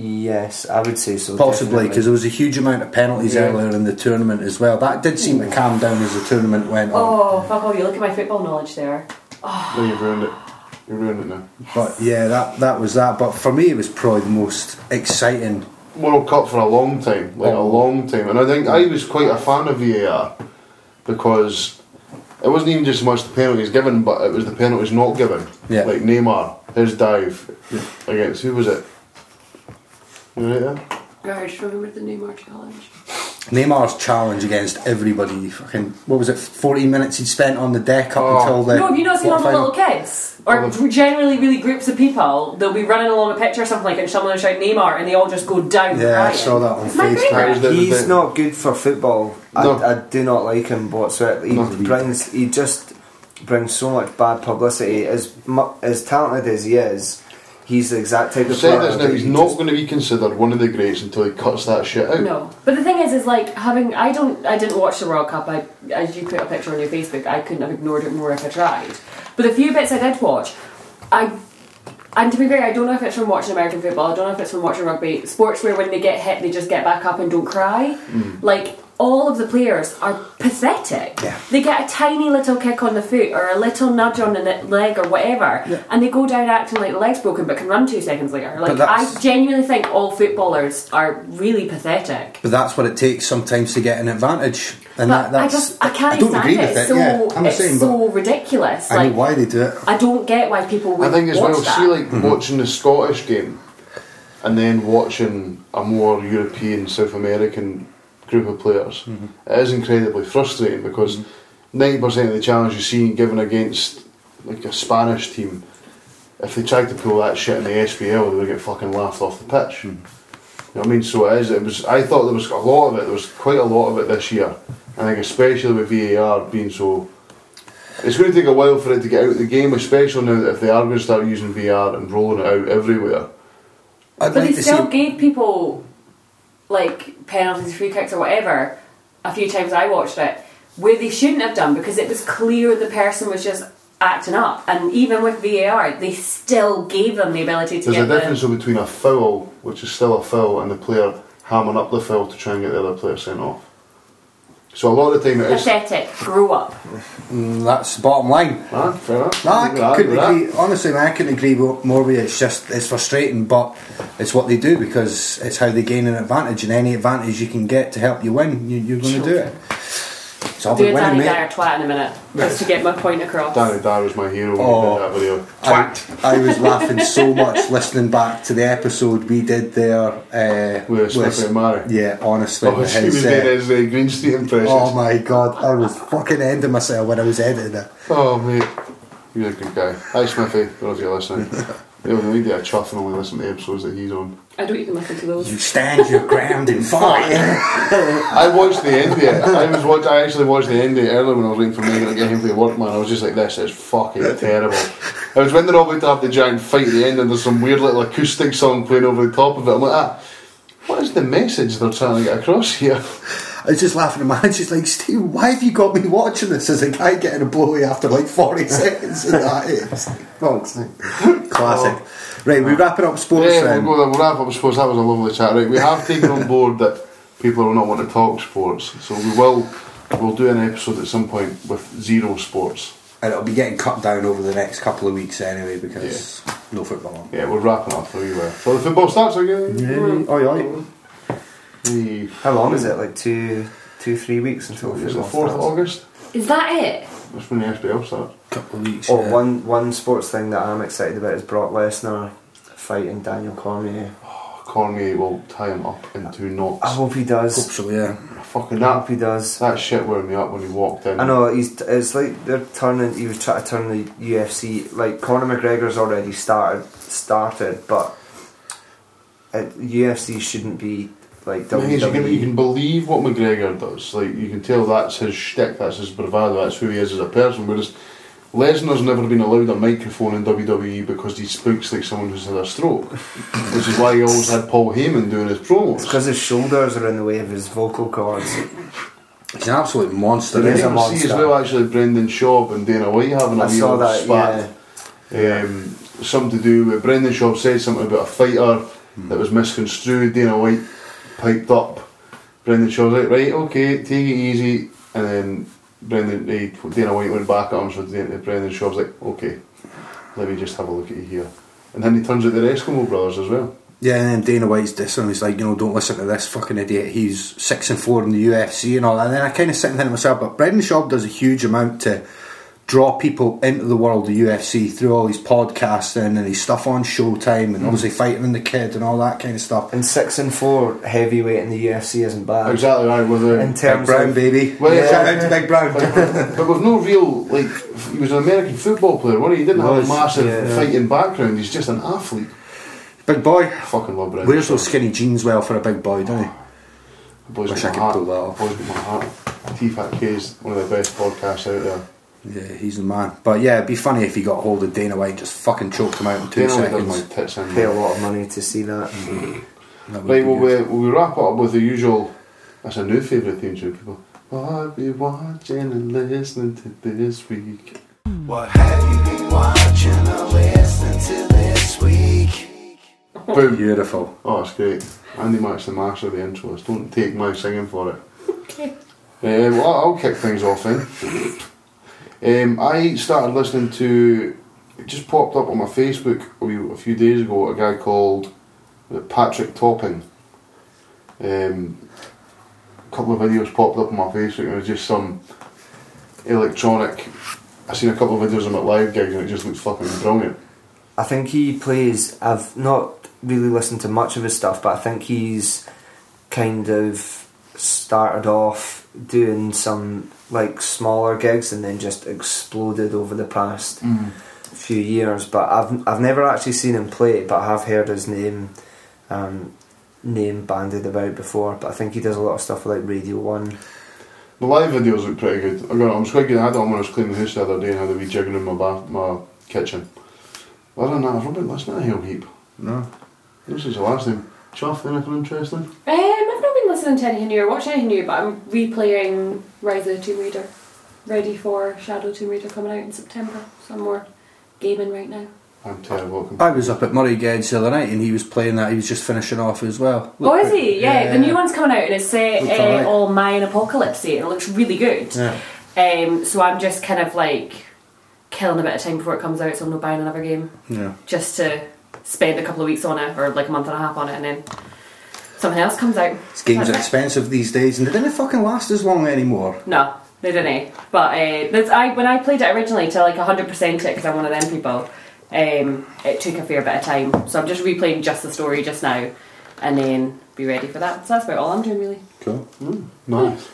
S5: Yes, I would say so.
S3: Possibly because there was a huge amount of penalties
S2: yeah.
S3: earlier in the tournament as well. That did seem to hmm. calm down as the tournament went oh, on.
S4: Oh fuck! off! you look at my football knowledge there. Oh.
S2: No, you've ruined it. You ruined it now. Yes.
S3: But yeah, that that was that. But for me, it was probably the most exciting
S2: World Cup for a long time, like
S3: oh.
S2: a long time. And I think I was quite a fan of VAR because it wasn't even just so much the penalties given, but it was the penalties not given.
S3: Yeah.
S2: Like Neymar, his dive against who was it? You right there?
S4: I just remember the Neymar challenge.
S3: Neymar's challenge against everybody. Fucking what was it? Fourteen minutes he'd spent on the deck up
S2: Oh.
S3: until the.
S4: no, have you not seen all the little kids? Or
S2: the-
S4: generally really groups of people, they'll be running along a pitch or something like it and someone will shout Neymar and they all just go down
S3: Yeah, I saw that on
S4: It's
S3: Facebook.
S2: That was
S4: favourite.
S2: the-
S5: He's not good for football.
S2: No.
S5: I, I do not like him whatsoever. He
S2: No.
S5: brings, he just brings so much bad publicity. As as talented as he is, he's the exact type of
S2: Say
S5: player
S2: this now, he's not going to be considered one of the greats until he cuts that shit out.
S4: No, but the thing is, is like having. I don't. I didn't watch the World Cup. I, as you put a picture on your Facebook, I couldn't have ignored it more if I tried. But the few bits I did watch, I. And to be fair, I don't know if it's from watching American football. I don't know if it's from watching rugby. Sports where when they get hit, they just get back up and don't cry. Mm. Like all of the players are pathetic.
S3: Yeah.
S4: They get a tiny little kick on the foot or a little nudge on the leg or whatever, and they go down acting like the leg's broken but can run two seconds later. Like I genuinely think all footballers are really pathetic.
S3: But that's what it takes sometimes to get an advantage, and
S4: But
S3: that,
S4: I just I can't
S3: don't agree
S4: it.
S3: with
S4: It's
S3: it.
S4: so
S3: yeah, I'm the
S4: it's
S3: same,
S4: so ridiculous.
S3: but I
S4: Like
S3: know why they do it.
S4: I don't get why people would
S2: I think as
S4: watch
S2: well,
S4: that.
S2: see, like mm-hmm. watching the Scottish game and then watching a more European, South American group of players, mm-hmm. it is incredibly frustrating because mm-hmm. 90% of the challenge you see given against like a Spanish team, if they tried to pull that shit in the SPL, they would get fucking laughed off the pitch. Mm-hmm. You know what I mean? So it is. It was. I thought there was a lot of it. There was quite a lot of it this year. I think especially with VAR being so it's going to take a while for it to get out of the game, especially now that if they are going to start using VR and rolling it out everywhere.
S3: I'd
S4: But
S3: like
S4: they
S3: to
S4: still
S3: see.
S4: gave people like penalties, free kicks, or whatever. A few times I watched it where they shouldn't have done because it was clear the person was just acting up. And even with VAR, they still gave them the ability to
S2: There's a
S4: get the.
S2: difference between a foul, which is still a foul, and the player hammering up the foul to try and get the other player sent off. So a lot of the time it is.
S4: Pathetic. Grow up.
S3: Mm, that's the bottom line.
S2: Ah, fair enough.
S3: No, I
S2: I'll give that,
S3: couldn't
S2: give that.
S3: agree. Honestly, man, I couldn't agree more with you. It's just it's frustrating, but it's what they do because it's how they gain an advantage, and any advantage you can get to help you win, you, you're going to do it. It's all
S4: Do a
S3: about
S4: Danny
S3: winning,
S4: Dyer twat in a minute just to get my point across.
S2: Danny Dyer was my hero when
S3: Oh.
S2: he did that video.
S3: I, I was laughing so much listening back to the episode we did there uh,
S2: With Smithy and Mary.
S3: Yeah, honestly,
S2: Oh,
S3: with
S2: he was
S3: his,
S2: doing
S3: uh,
S2: his uh, Green Street impressions.
S3: oh my god, I was fucking ending myself when I was editing it.
S2: Oh, mate. He's a good guy. Hi, Smithy. I don't know if you're listening. Yeah, we need to chuff and only listen to the episodes that he's on.
S4: I don't even listen to those.
S3: You stand your ground and fight.
S2: I watched the end of it. I was watch, I actually watched the end of it earlier when I was waiting for Megan to get him for the work, man. I was just like, this is fucking terrible. I was when they're all about to have the giant fight at the end and there's some weird little acoustic song playing over the top of it. I'm like, ah, what is the message they're trying to get across here?
S3: I was just laughing at my hand. She's like, Steve, why have you got me watching this as a guy getting a blowy after like 40 seconds of that? It's like, fuck's sake. Classic. Right, we're wrapping up sports
S2: yeah,
S3: then.
S2: we'll, go, we'll wrap up. sports. that was a lovely chat. Right, we have taken on board that people are not want to talk sports, so we will we'll do an episode at some point with zero sports.
S3: And it'll be getting cut down over the next couple of weeks anyway because no football on.
S2: Yeah, we're wrapping up for you. uh, So the football starts again.
S3: Yeah, oi, oi.
S2: The,
S5: How long is it? Like two, two, three weeks until
S2: is it
S5: football
S2: fourth
S5: starts?
S2: August?
S4: Is that it?
S2: That's when the SPL starts.
S3: A couple of weeks.
S5: Oh,
S3: yeah.
S5: one one sports thing that I'm excited about is Brock Lesnar fighting Daniel Cormier.
S2: Oh, Cormier will tie him up in two knots.
S5: I hope he does.
S3: Hope so, yeah.
S2: Fucking
S5: I hope
S2: that
S5: he does.
S2: that shit wound me up when he walked in.
S5: I know he's. It's like they're turning. He was trying to turn the UFC. Like Conor McGregor's already started. Started, but uh, it, UFC shouldn't be like
S2: I mean, you, can, you can believe what McGregor does. Like you can tell that's his shtick, that's his bravado, that's who he is as a person. Whereas Lesnar's never been allowed a microphone in WWE because he speaks like someone who's had a stroke, which is why he always had Paul Heyman doing his promos.
S5: because his shoulders are in the way of his vocal cords.
S3: He's an absolute monster.
S5: He
S2: I
S5: is a
S3: he?
S2: see as well actually Brendan Schaub and Dana White having a
S5: I
S2: wee
S5: saw that.
S2: spat.
S5: Yeah.
S2: Um, something to do with Brendan Schaub said something about a fighter that was misconstrued. Dana White piped up. Brendan Schaub's like, right, okay, take it easy. And then Brendan, eh, Dana White went back at him, so Brendan Schaub's like, okay, let me just have a look at you here. And then he turns out they're Eskimo brothers as well.
S3: Yeah, and then Dana White's dissing. He's like, you know, don't listen to this fucking idiot. He's six and four in the UFC and all. And then I kind of sit and think to myself, but Brendan Schaub does a huge amount to draw people into the world of UFC through all his podcasting and his stuff on Showtime and mm. obviously Fighter and the Kid and all that kind of stuff.
S5: And six and four heavyweight in the UFC isn't bad.
S2: Exactly right, with the,
S5: In
S3: Big Brown,
S5: of
S3: baby.
S2: Well, yeah.
S3: Shout out to Big Brown.
S2: but with no real like he was an American football player, wasn't he? He didn't have a massive
S5: yeah.
S2: fighting background. He's just an athlete.
S3: big boy.
S2: I fucking love Brendan.
S3: Wears those skinny jeans well for a big boy, don't he?
S2: Boys
S3: Wish I could
S2: my heart.
S3: pull that off.
S2: Boys got my heart. T-Fat K is one of the best podcasts out there.
S3: Yeah, he's the man. But yeah, it'd be funny if he got hold of Dana White and just fucking choked him out in two
S2: Dana White does
S3: seconds.
S2: my tits in.
S5: pay a lot of money to see that.
S3: That would
S2: Right,
S3: be
S2: well, we, we wrap up with the usual. That's a new favourite theme tune, people. What have you watching and listening to this week?
S9: What have you been watching or listening to this week?
S2: Boom.
S3: Beautiful.
S2: Oh, it's great. Andy Max the master of the intros. Don't take my singing for it.
S4: Okay.
S2: Uh, well, I'll kick things off then. Um, I started listening to. It just popped up on my Facebook a, few days ago. A guy called Patrick Topping. Um, a couple of videos popped up on my Facebook, and it was just some electronic. I seen a couple of videos of him at live gigs, and it just looked fucking brilliant.
S5: I think he plays. I've not really listened to much of his stuff, but I think he's kind of started off doing some like smaller gigs and then just exploded over the past few years. But I've I've never actually seen him play, but I have heard his name um, name bandied about before. But I think he does a lot of stuff like Radio One.
S2: The live videos look pretty good. I got, I was quite good. I had it on when I was cleaning the house the other day and had a wee jigging in my bath, my kitchen. Other than that, I've not been listening to Hell Heap.
S3: No.
S2: This is the last time. Chuff, anything interesting?
S4: Um, I've not been listening to anything new or watching anything new, but I'm replaying Rise of the Tomb Raider, ready for Shadow Tomb Raider coming out in September. So I'm more gaming right now.
S2: I'm terrible. at
S3: I was up at Murray Gedge the other night and he was playing that. He was just finishing off as well.
S4: oh, is he? Yeah, the new one's coming out and it's set uh,
S3: alright.
S4: all Mayan apocalypse and it looks really good.
S3: Yeah.
S4: Um, so I'm just kind of like killing a bit of time before it comes out, so I'm not buying another game
S3: Yeah.
S4: just to spend a couple of weeks on it or like a month and a half on it, and then something else comes out.
S3: These games are expensive these days and they didn't fucking last as long anymore.
S4: No, they didn't. But uh, that's, I when I played it originally to like 100% it because I'm one of them people. Um, it took a fair bit of time, so I'm just replaying just the story just now, and then be ready for that. So that's about all I'm doing really.
S3: Cool.
S2: Nice.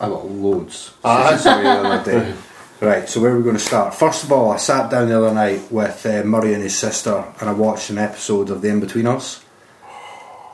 S3: I got loads.
S2: Ah.
S3: Since I saw you the other day. Right, so where are we going to start? First of all, I sat down the other night with uh, Murray and his sister and I watched an episode of The Inbetweeners.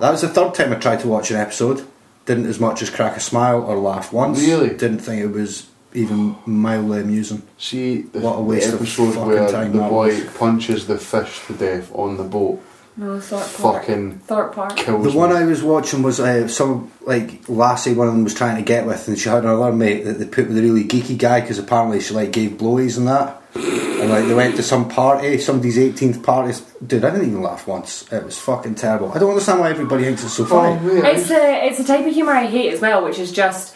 S3: That was the third time I tried to watch an episode. Didn't as much as crack a smile or laugh once.
S2: Really?
S3: Didn't think it was even mildly amusing.
S2: See the,
S3: What a waste
S2: the
S3: of
S2: episode
S3: fucking
S2: where
S3: time
S2: the boy
S3: was.
S2: punches the fish to death on the boat.
S4: No, Thorpe Park.
S2: Fucking
S4: Thorpe Park.
S2: kills
S3: The
S2: me.
S3: one I was watching was uh, some like lassie one of them was trying to get with, and she had another mate that they put with a really geeky guy because apparently she like gave blowies and that. And like they went to some party, somebody's 18th party. Dude, I didn't even laugh once. It was fucking terrible. I don't understand why everybody thinks it's so
S2: Oh,
S3: funny.
S2: wait,
S4: It's a it's the type of humour I hate as well, which is just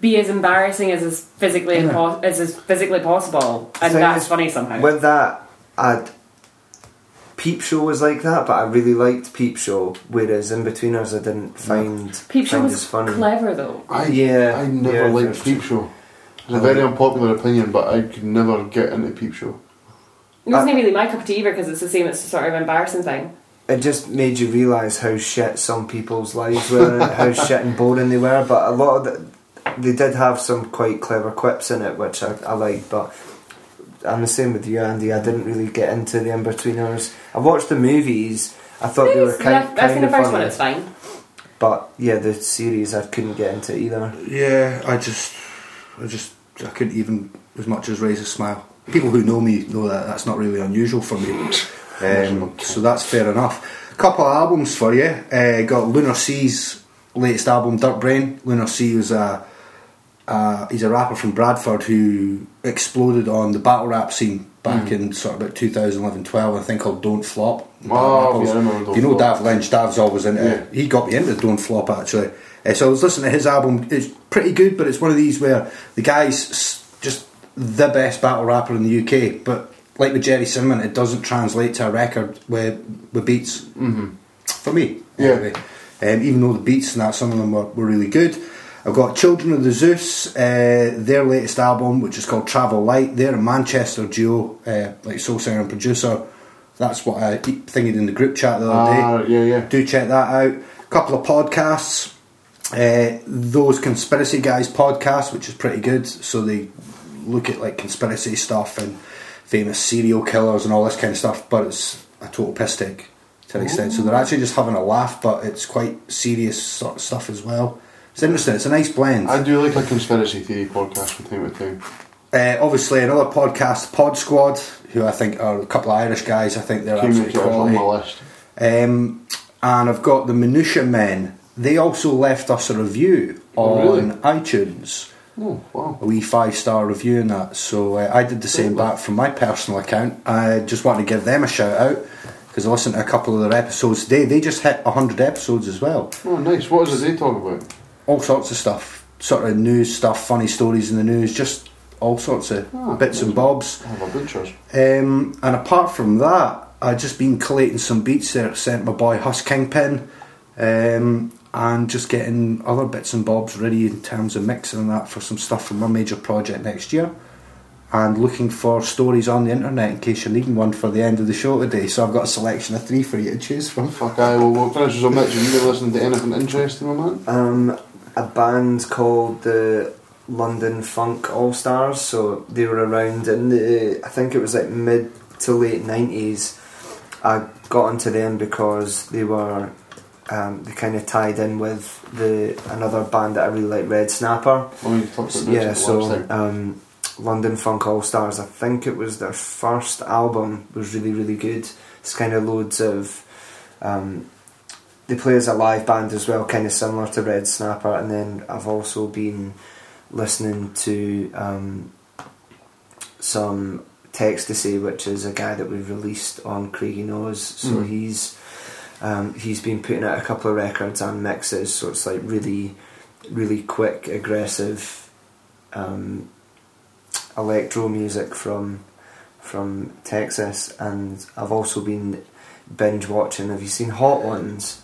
S4: be as embarrassing as is physically
S3: Yeah.
S4: impo- as is physically possible, and
S5: Thing
S4: that's funny somehow.
S5: With that, I'd Peep Show was like that, but I really liked Peep Show. Whereas Inbetweeners, I didn't find
S4: Peep Show
S5: find
S4: was
S5: funny.
S4: clever though.
S2: I,
S5: Yeah,
S2: I never
S5: yeah,
S2: liked Peep. Show. It's a very unpopular opinion, but I could never get into Peep Show.
S4: It wasn't really my cup of tea either because it's the same. It's a sort of embarrassing thing.
S5: It just made you realise how shit some people's lives were, and how shit and boring they were. But a lot of the, they did have some quite clever quips in it, which I, I liked. But I'm the same with you, Andy. I didn't really get into the Inbetweeners. I watched the movies. I thought they were
S4: Movies,
S5: kind,
S4: yeah, I've seen the
S5: of
S4: first
S5: funny.
S4: one. It's fine.
S5: But yeah, the series I couldn't get into either.
S3: Yeah, I just, I just, I couldn't even as much as raise a smile. People who know me know that that's not really unusual for me. Um, so that's fair enough. A Couple of albums for you. Uh, got Lunar C's latest album, Dirt Brain. Lunar C was a, uh, he's a rapper from Bradford who exploded on the battle rap scene back in sort of about 2011 12, I think called Don't Flop.
S2: Oh, yeah, Don't
S3: you know
S2: Flop.
S3: Dav Lynch, Dav's always into it. He got me into Don't Flop actually. Uh, so I was listening to his album. It's pretty good, but it's one of these where the guy's just the best battle rapper in the UK. But like with Gerry Cinnamon, it doesn't translate to a record with with beats. Mm-hmm. For me,
S2: Yeah.
S3: anyway. Um, even though the beats and that, some of them were, were really good. I've got Children of the Zeus, uh, their latest album, which is called Travel Light. They're a Manchester duo, uh, like soul singer and producer. That's what I keep thinking in the group chat the other day
S2: Ah, yeah, yeah.
S3: do check that out. A couple of podcasts. Uh, those conspiracy guys podcast, which is pretty good. So they look at like conspiracy stuff and famous serial killers and all this kind of stuff, but it's a total piss take to an extent. So they're actually just having a laugh, but it's quite serious sort of stuff as well. It's interesting. It's a nice blend.
S2: I do like a conspiracy theory podcast from time to time.
S3: Uh, obviously, another podcast, Pod Squad, who I think are a couple of Irish guys. I think they're
S2: Came
S3: absolutely
S2: on my list.
S3: Um, and I've got the Minutia Men. They also left us a review
S2: Oh,
S3: on
S2: really?
S3: iTunes.
S2: Oh, wow.
S3: A wee five star review in that. So uh, I did the same back from my personal account. I just wanted to give them a shout out because I listened to a couple of their episodes today. They just hit 100 episodes as well.
S2: Oh, nice. What is it they talk about?
S3: All sorts of stuff. sort of news stuff, funny stories in the news, just all sorts of
S2: Ah,
S3: bits and bobs.
S2: A butcher's.
S3: Um, and apart from that, I've just been collating some beats there, sent my boy Huss Kingpin, um, and just getting other bits and bobs ready in terms of mixing and that for some stuff for my major project next year. And looking for stories on the internet in case you're needing one for the end of the show today. So I've got a selection of three for you to choose from.
S2: Fuck I will we'll finish with Mitch. Have you been listening to anything interesting, my man?
S5: Um, a band called the London Funk All Stars. So they were around in the, I think it was like mid to late nineties. I got into them because they were, um, they kind of tied in with the another band that I really like, Red Snapper.
S2: Oh, you talked about
S5: yeah, so um, London Funk All Stars. I think it was their first album. Was really really good. It's kind of loads of. Um, they play as a live band as well, kind of similar to Red Snapper. And then I've also been listening to um, some Tecstasy, which is a guy that we've released on Craigie Knows. So
S2: Mm.
S5: he's um, he's been putting out a couple of records and mixes. So it's like really, really quick, aggressive um, electro music from from Texas. And I've also been binge watching. Have you seen Hot Ones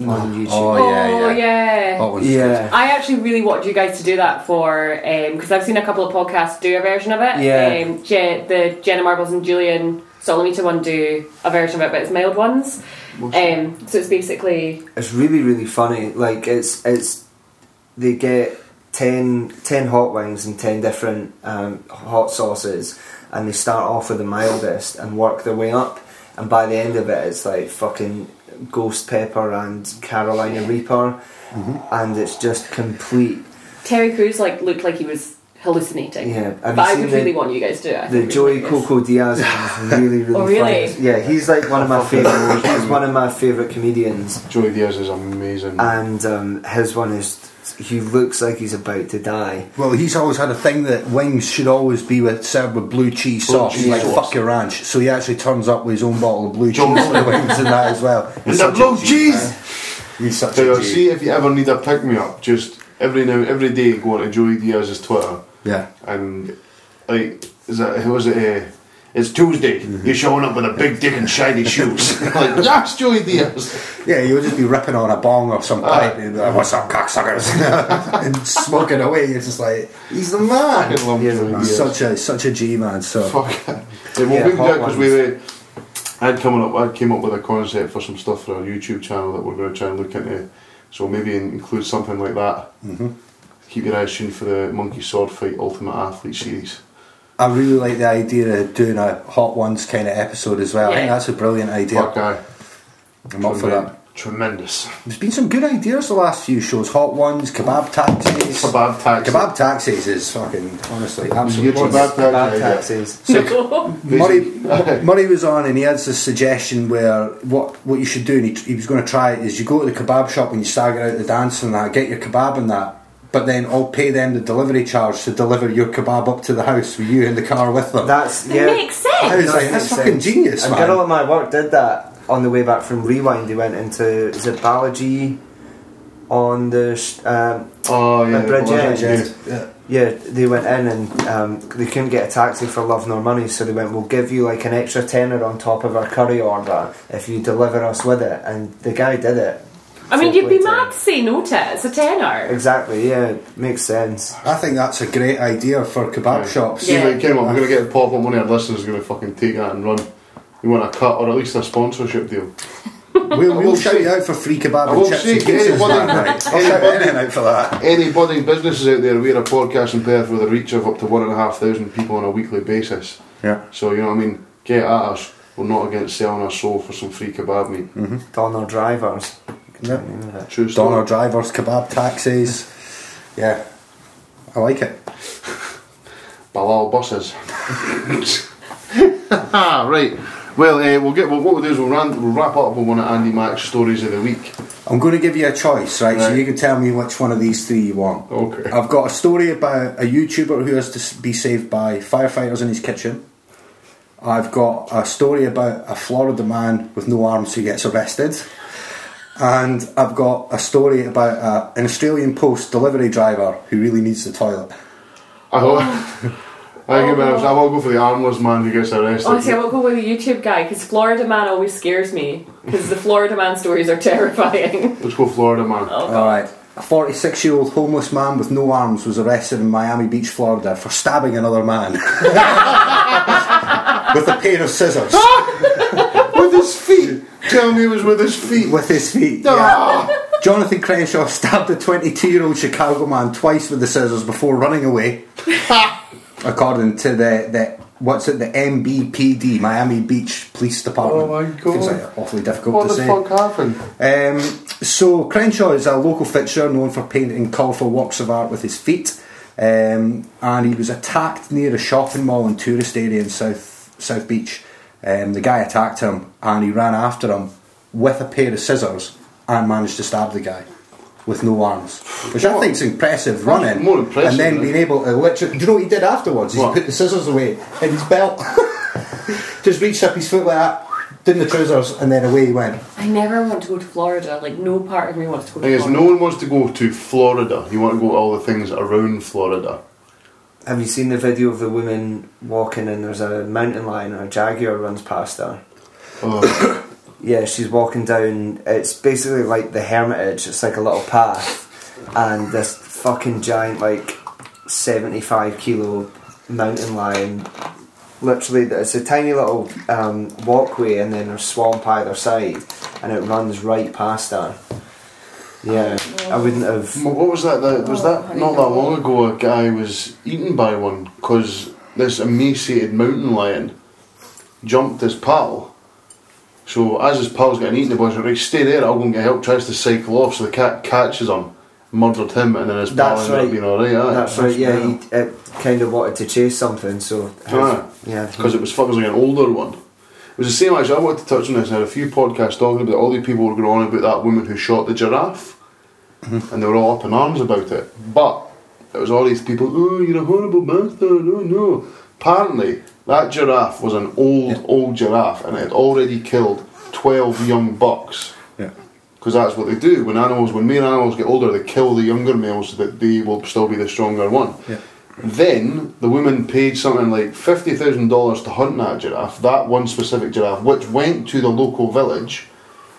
S5: on YouTube?
S3: Oh, yeah,
S4: oh
S3: yeah.
S4: yeah.
S3: That was
S5: yeah.
S4: I actually really want you guys to do that for because I've seen a couple of podcasts do a version of it.
S5: Yeah.
S4: Um, Je- the Jenna Marbles and Julian Solomita one do a version of it, but it's mild ones. Um, so it's basically
S5: It's really really funny. Like it's it's they get 10, 10 hot wings and ten different um, hot sauces, and they start off with the mildest and work their way up. And by the end of it, it's like fucking ghost pepper and Carolina Reaper, and it's just complete.
S4: Terry Crews like looked like he was hallucinating.
S5: Yeah, have
S4: but I would
S5: the-
S4: really want you guys to. I
S5: The
S4: think
S5: Joey
S4: it's hilarious.
S5: Coco Diaz is really really
S4: Oh, really?
S5: funny. Yeah, he's like one of my favorite. he's one of my favorite comedians.
S2: Joey Diaz is amazing.
S5: and um, his one is he looks like he's about to die.
S3: Well, he's always had a thing that wings should always be with served with blue cheese
S2: Blue
S3: sauce,
S2: cheese
S3: like
S2: sauce.
S3: fuck your ranch. So he actually turns up with his own bottle of blue cheese
S2: John-
S3: for the wings and that as well. He's
S2: And the
S3: such a
S2: blue cheese!
S3: man. He's such
S2: So,
S3: a G.
S2: see if you ever need a pick me up, just every now every day go on to Joey Diaz's Twitter
S3: Yeah.
S2: and like is that who was it? Uh, it's Tuesday.
S3: Mm-hmm.
S2: You're showing up with a big dick and shiny shoes. like that's Joey Diaz.
S3: Yeah, you would just be ripping on a bong or some
S2: Aye.
S3: pipe and be like, what's up, cocksuckers? and smoking away. You're just like, he's the man.
S2: I love
S5: Yeah,
S2: Joey
S3: He's
S2: Diaz.
S3: such a such a G man. So
S2: Fuck. Yeah, well,
S5: Yeah,
S2: we
S5: hot
S2: because we were. I'd coming up. I came up with a concept for some stuff for our YouTube channel that we're going to try and look into. So maybe in- include something like that. Mm-hmm. Keep your eyes tuned for the Monkey Sword Fight Ultimate Athlete series.
S3: I really like the idea of doing a hot ones kind of episode as well. I think
S4: Yeah.
S3: that's a brilliant idea.
S2: Fuck guy.
S3: I'm up for that.
S2: Tremendous.
S3: There's been some good ideas the last few shows. Hot ones, kebab taxis.
S2: Kebab taxi.
S3: Kebab taxis is fucking honestly absolutely.
S2: Kebab
S3: genius.
S2: taxi.
S5: Bad
S2: yeah.
S5: taxis.
S3: Murray, Murray was on and he had this suggestion where what what you should do, and he, he was going to try it, is you go to the kebab shop and you stagger out the dance and that, get your kebab and that, but then I'll pay them the delivery charge to deliver your kebab up to the house with you in the car with them.
S5: That's
S4: It
S5: yeah.
S4: makes
S3: I was like, that's fucking
S5: sense.
S3: genius,
S5: A
S3: man.
S5: girl at my work did that on the way back from Rewind. They went into is it Balaji on the sh- um,
S2: Oh yeah.
S5: A bridge
S2: the
S3: yeah.
S5: yeah. They went in and um, they couldn't get a taxi for love nor money, so they went, "We'll give you like an extra tenner on top of our curry order if you deliver us with it." And the guy did it.
S4: I mean, you'd be
S5: Later.
S4: mad to say no to it. It's a tenner.
S5: Exactly. Yeah, makes sense.
S3: I think that's a great idea for kebab shops.
S2: See,
S4: Yeah.
S2: like, Kim, we're going to get pop up. One of our listeners is going to fucking take that and run. You want a cut or at least a sponsorship deal?
S3: We'll, we'll shout you out for free kebab
S2: I
S3: and
S2: will
S3: chips
S2: say,
S3: and pizzas,
S2: anybody-
S3: man, right? I'll shout anything out for that.
S2: Any budding businesses out there, we're a podcast in Perth with a reach of up to one and a half thousand people on a weekly basis.
S3: Yeah.
S2: So, you know what I mean? Get at us. We're not against selling our soul for some free kebab meat. Mm-hmm.
S5: Donor drivers.
S3: Yeah.
S2: True story.
S3: Donor drivers, kebab taxis. Yeah. I like it.
S2: Balal buses. ah, right. Well, uh, we'll get. Well, what we'll do is we'll, we'll wrap up with one of Andy Mack's stories of the week.
S3: I'm going to give you a choice, right? So you can tell me which one of these three you want.
S2: Okay.
S3: I've got a story about a YouTuber who has to be saved by firefighters in his kitchen. I've got a story about a Florida man with no arms who gets arrested. And I've got a story about uh, an Australian Post delivery driver who really needs the toilet.
S2: I hope. I think I will go for the armless man who gets arrested.
S4: Honestly, I won't go with the YouTube guy because Florida man always scares me because the Florida man stories are terrifying.
S2: Let's go Florida man.
S4: Oh,
S3: All right. A 46 year old homeless man with no arms was arrested in Miami Beach, Florida for stabbing another man with a pair of scissors.
S2: with his feet. Tell me it was with his feet.
S3: with his feet.
S2: Ah!
S3: yeah. Jonathan Crenshaw stabbed a 22 year old Chicago man twice with the scissors before running away. according to the, the what's it, the MBPD, Miami Beach Police Department.
S2: Oh my God.
S3: Feels like awfully difficult
S2: What
S3: to
S2: the
S3: say.
S2: fuck happened?
S3: Um, so Crenshaw is a local fixture known for painting colourful works of art with his feet, um, and he was attacked near a shopping mall and tourist area in South South Beach. Um, the guy attacked him, and he ran after him with a pair of scissors and managed to stab the guy with no arms, which I think is impressive running.
S2: more impressive,
S3: and then being
S2: it?
S3: able to literally. Do you know what he did afterwards? He put the scissors away in his belt, just reached up his foot like that, did the trousers, and then away he went.
S4: I never want to go to Florida. Like no part of me wants to go to
S2: Thing is,
S4: Florida.
S2: no one wants to go to Florida. You want to go to all the things around Florida.
S5: Have you seen the video of the woman walking and there's a mountain lion or a jaguar runs past her?
S2: Oh,
S5: Yeah, she's walking down. It's basically like the Hermitage. It's like a little path, and this fucking giant, like seventy-five kilo mountain lion. Literally, it's a tiny little um, walkway, and then there's swamp either side, and it runs right past her. Yeah, I wouldn't have.
S2: what was that? that was
S4: Oh,
S2: that not that long ago? A guy was eaten by one because this emaciated mountain lion jumped his pal. So as his pal's getting eaten, the boys went, right, stay there, I'll go and get help. Tries to cycle off, so the cat catches him, murdered him, and then his pal
S5: That's
S2: ended up
S5: right.
S2: being alright. aye.
S5: That's right. Yeah, he it kind of wanted to chase something, so
S2: Ah.
S5: yeah,
S2: because it was fucking like an older one. It was the same actually. I wanted to touch on this. I had a few podcasts talking about it. all these people were going on about that woman who shot the giraffe, mm-hmm. and they were all up in arms about it. But it was all these people. Oh, you're a horrible monster! No, no. Apparently, that giraffe was an old, old giraffe, and it had already killed twelve young bucks.
S3: Yeah.
S2: Because that's what they do when animals, when male animals get older, they kill the younger males so that they will still be the stronger one.
S3: Yeah.
S2: Then the woman paid something like fifty thousand dollars to hunt that giraffe, that one specific giraffe, which went to the local village,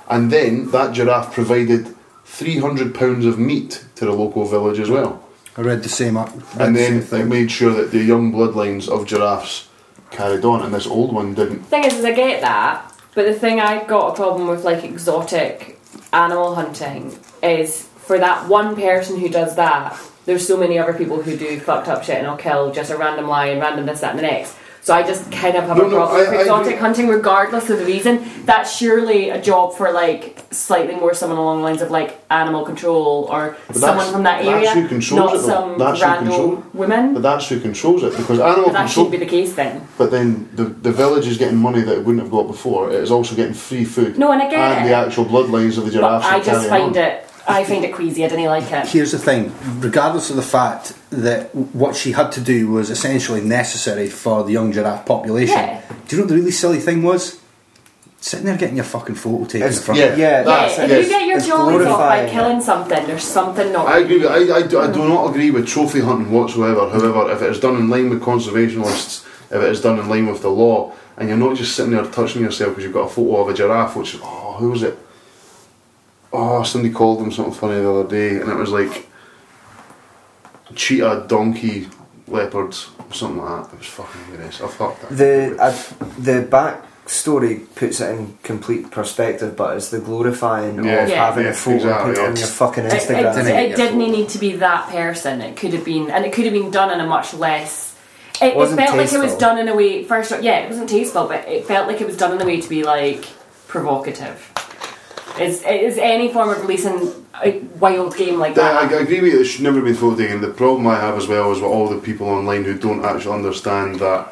S2: and then that giraffe provided three hundred pounds of meat to the local village as well.
S3: I read the same up. read
S2: And
S3: the
S2: then
S3: same
S2: it made sure that the young bloodlines of giraffes carried on, and this old one didn't.
S4: thing is, is I get that, but the thing I've got a problem with like exotic animal hunting is for that one person who does that, there's so many other people who do fucked up shit and will kill just a random lion, random this, that, and the next. So I just kind of have
S2: No,
S4: a
S2: no,
S4: problem
S2: I-
S4: with exotic hunting, regardless of the reason. That's surely a job for like slightly more someone along the lines of like animal control or
S2: But
S4: someone from that
S2: that's
S4: area,
S2: who controls
S4: not
S2: it,
S4: some
S2: That's
S4: random women.
S2: But that's who controls it because animal
S4: But that
S2: control.
S4: should be the case then.
S2: But then the the village is getting money that it wouldn't have got before. It is also getting free food.
S4: No, and get
S2: and the actual bloodlines of the
S4: But
S2: giraffes.
S4: I just find
S2: on.
S4: it. I find it queasy. I didn't like it.
S3: Here's the thing, regardless of the fact that what she had to do was essentially necessary for the young giraffe population,
S4: Yeah.
S3: do you know what the really silly thing was? Sitting there getting your fucking photo taken
S5: It's-
S3: in front
S2: yeah.
S3: of you.
S5: yeah,
S4: Yeah,
S2: That's-
S4: if
S2: yes.
S4: you get your
S5: It's
S4: jollies off by
S5: glorifying
S4: killing something, there's something not.
S2: I agree. With, I, I, do, I do mm. not agree with trophy hunting whatsoever. However, if it is done in line with conservationists, if it is done in line with the law, and you're not just sitting there touching yourself because you've got a photo of a giraffe, which oh, who was it? Oh, somebody called them something funny the other day, and it was like cheetah, donkey, leopards, something like that. It was fucking hilarious. I fucked that.
S5: The the backstory puts it in complete perspective, but it's the glorifying
S2: Yeah.
S5: of
S4: Yeah.
S5: having
S2: Yeah,
S5: a photo
S2: exactly,
S5: and put it on your fucking
S4: It, it,
S5: Instagram.
S3: Didn't
S4: it
S3: it?
S4: didn't need to be that person. It could have been, and it could have been done in a much less. It, it
S5: Wasn't
S4: felt like it was
S5: tasteful.
S4: done in a way. First, yeah, it wasn't tasteful, but it felt like it was done in a way to be like provocative. Is is any form of releasing a wild game like
S2: Yeah, I,
S4: that?
S2: I agree with you. It should never be photo And The problem I have as well is with all the people online who don't actually understand that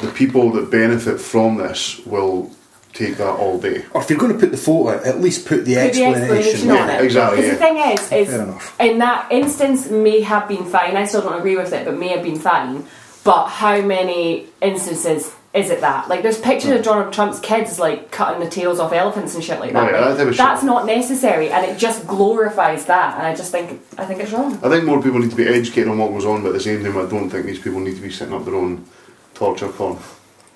S2: the people that benefit from this will take that all day.
S3: Or if you're going to put the photo, out, at least put the
S4: Put the
S3: explanation.
S4: explanation on it.
S2: exactly,
S4: Because the thing is, is in that instance may have been fine. I still don't agree with it, but may have been fine. But how many instances is it that? Like, there's pictures of hmm. Donald Trump's kids like cutting the tails off elephants and shit like that.
S2: Right,
S4: Like,
S2: that type of shit.
S4: that's not necessary, and it just glorifies that. And I just think I think it's wrong.
S2: I think more people need to be educated on what goes on, but at the same time, I don't think these people need to be setting up their own torture porn.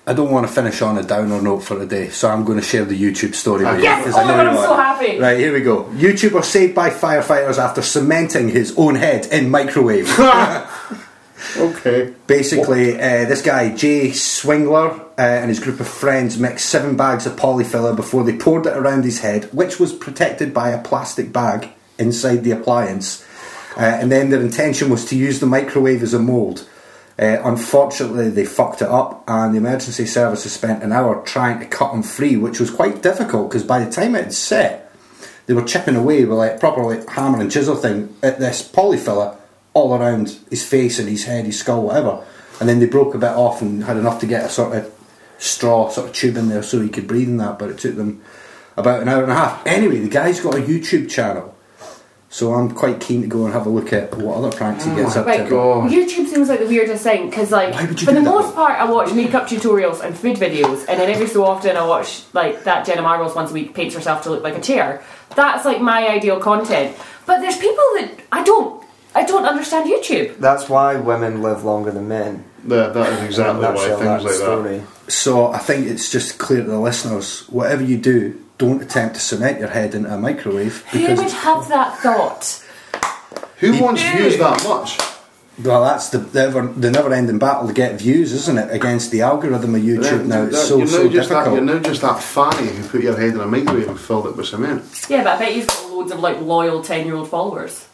S3: I don't want to finish on a downer note for the day, so I'm going to share the YouTube story with you.
S4: Yes!
S3: 'cause
S4: Oh
S3: I
S4: my
S3: know
S4: god, I'm so happy.
S3: Right, here we go. YouTuber saved by firefighters after cementing his own head in microwave.
S2: Okay.
S3: Basically, uh, this guy, Jay Swingler, uh, and his group of friends mixed seven bags of polyfiller before they poured it around his head, which was protected by a plastic bag inside the appliance. Uh, and then their intention was to use the microwave as a mould. Uh, unfortunately, they fucked it up, and the emergency services spent an hour trying to cut him free, which was quite difficult because by the time it had set, they were chipping away with like proper like hammer and chisel thing at this polyfiller all around his face and his head, his skull, whatever. And then they broke a bit off and had enough to get a sort of straw sort of tube in there so he could breathe in that. But it took them about an hour and a half. Anyway, the guy's got a YouTube channel, so I'm quite keen to go and have a look at what other pranks he oh gets up
S4: Right,
S3: to.
S2: God.
S4: YouTube seems like the weirdest thing because, like,
S3: Why would you
S4: for the most part, I watch makeup tutorials and food videos, and then every so often I watch like that Jenna Marbles once a week paints herself to look like a chair. That's like my ideal content. But there's people that I don't, I don't understand YouTube.
S5: That's why women live longer than men.
S2: That, that is exactly
S5: In a
S2: why things
S5: that
S2: like that.
S3: So I think it's just clear to the listeners: whatever you do, don't attempt to cement your head into a microwave
S4: Who would have that thought?
S2: Who wants views that much?
S3: well, that's the the, ever, the never-ending battle to get views, isn't it? Against the algorithm of YouTube now, it's
S2: That-
S3: so
S2: you're,
S3: so
S2: now just that,
S3: difficult.
S2: you're now just that fanny who put your head in a microwave and filled it with cement.
S4: Yeah, but I bet he's got loads of like loyal ten-year-old followers.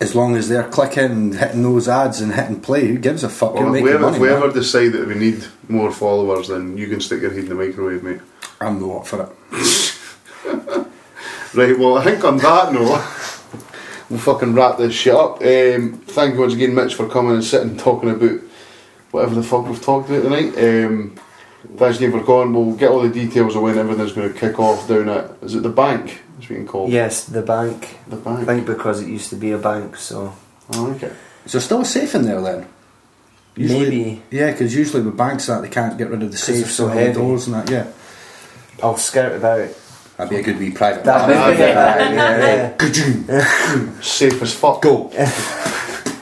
S3: As long as they're clicking and hitting those ads and hitting play, who gives a fuck?
S2: Well, if
S3: making
S2: we, ever,
S3: money.
S2: if we
S3: man.
S2: ever decide that we need more followers, then you can stick your head in the microwave, mate.
S3: I'm not up for it.
S2: Right, well, I think on that note, we'll fucking wrap this shit up. Um, thank you once again, Mitch, for coming and sitting and talking about whatever the fuck we've talked about tonight. Um, thanks again for calling. We'll get all the details of when everything's going to kick off down at, is it the bank? It's being called.
S5: Yes, the bank.
S2: The
S5: I
S2: bank.
S5: think because it used to be a bank, so
S2: Oh, okay.
S3: Is there still a safe in there then?
S5: maybe
S3: Yeah, because usually with banks that they can't get rid of the
S5: they're so
S3: or the
S5: heavy.
S3: doors and that. Yeah,
S5: I'll skirt about.
S3: that'd be a good wee private.
S5: That
S3: bar.
S5: bit, yeah, yeah.
S2: Safe as fuck.
S3: Go.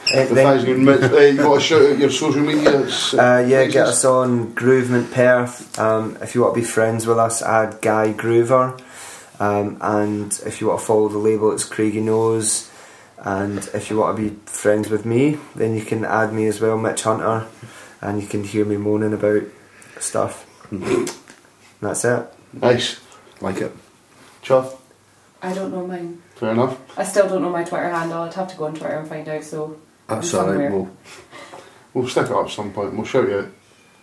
S5: Uh,
S2: But
S5: then-
S2: thanks again, Mitch. Uh, you want to shout out your social media?
S5: Uh, yeah, get us on Groovement Perth. Um, if you want to be friends with us, add Guy Groover. Um, and if you want to follow the label, it's Craigie Knows. And if you want to be friends with me, then you can add me as well, Mitch Hunter. And you can hear me moaning about stuff. That's it.
S2: Nice.
S3: Like it.
S2: Chuff.
S4: I don't know mine.
S2: Fair enough.
S4: I still don't know my Twitter handle. I'd have to go on Twitter and find out. So
S3: That's alright. We'll,
S2: We'll stick it up at some point. We'll shout you out.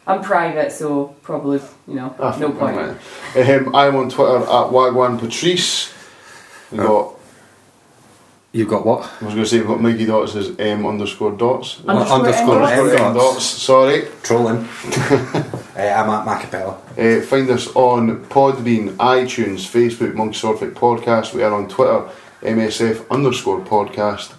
S4: I'm private, so probably you know
S2: Ah,
S4: no point.
S2: alright. Um, I'm on Twitter at Wagwan Patrice. We got.
S3: you've got what?
S2: I was going to say we've got Mikey Dots as M underscore dots.
S4: Underscore
S3: underscore
S4: M
S3: M
S2: M
S3: dots.
S2: dots. Sorry.
S3: Trolling. uh, I'm at Macapella.
S2: Uh, find us on Podbean, iTunes, Facebook, Monkey Swordfight Podcast. We are on Twitter, MSF underscore podcast.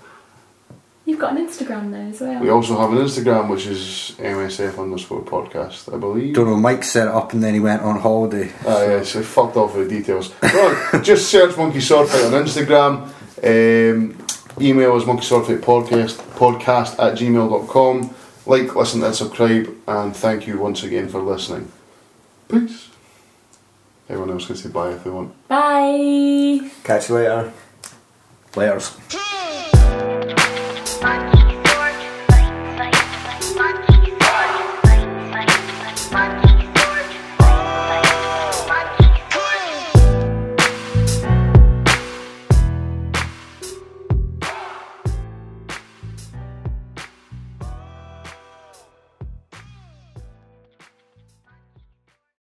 S4: You've got an Instagram now as well.
S2: We also have an Instagram, which is MSF underscore podcast, I believe.
S3: Don't know. Mike set it up and then he went on holiday.
S2: Ah, yeah, so I fucked off with the details. Well, just search Monkey Swordfight on Instagram. Um, email is monkey swordfight podcast, podcast at gmail.com. Like, listen, and subscribe. And thank you once again for listening. Peace. Everyone else can say bye if they want.
S4: Bye.
S5: Catch you later.
S3: Letters.
S1: Time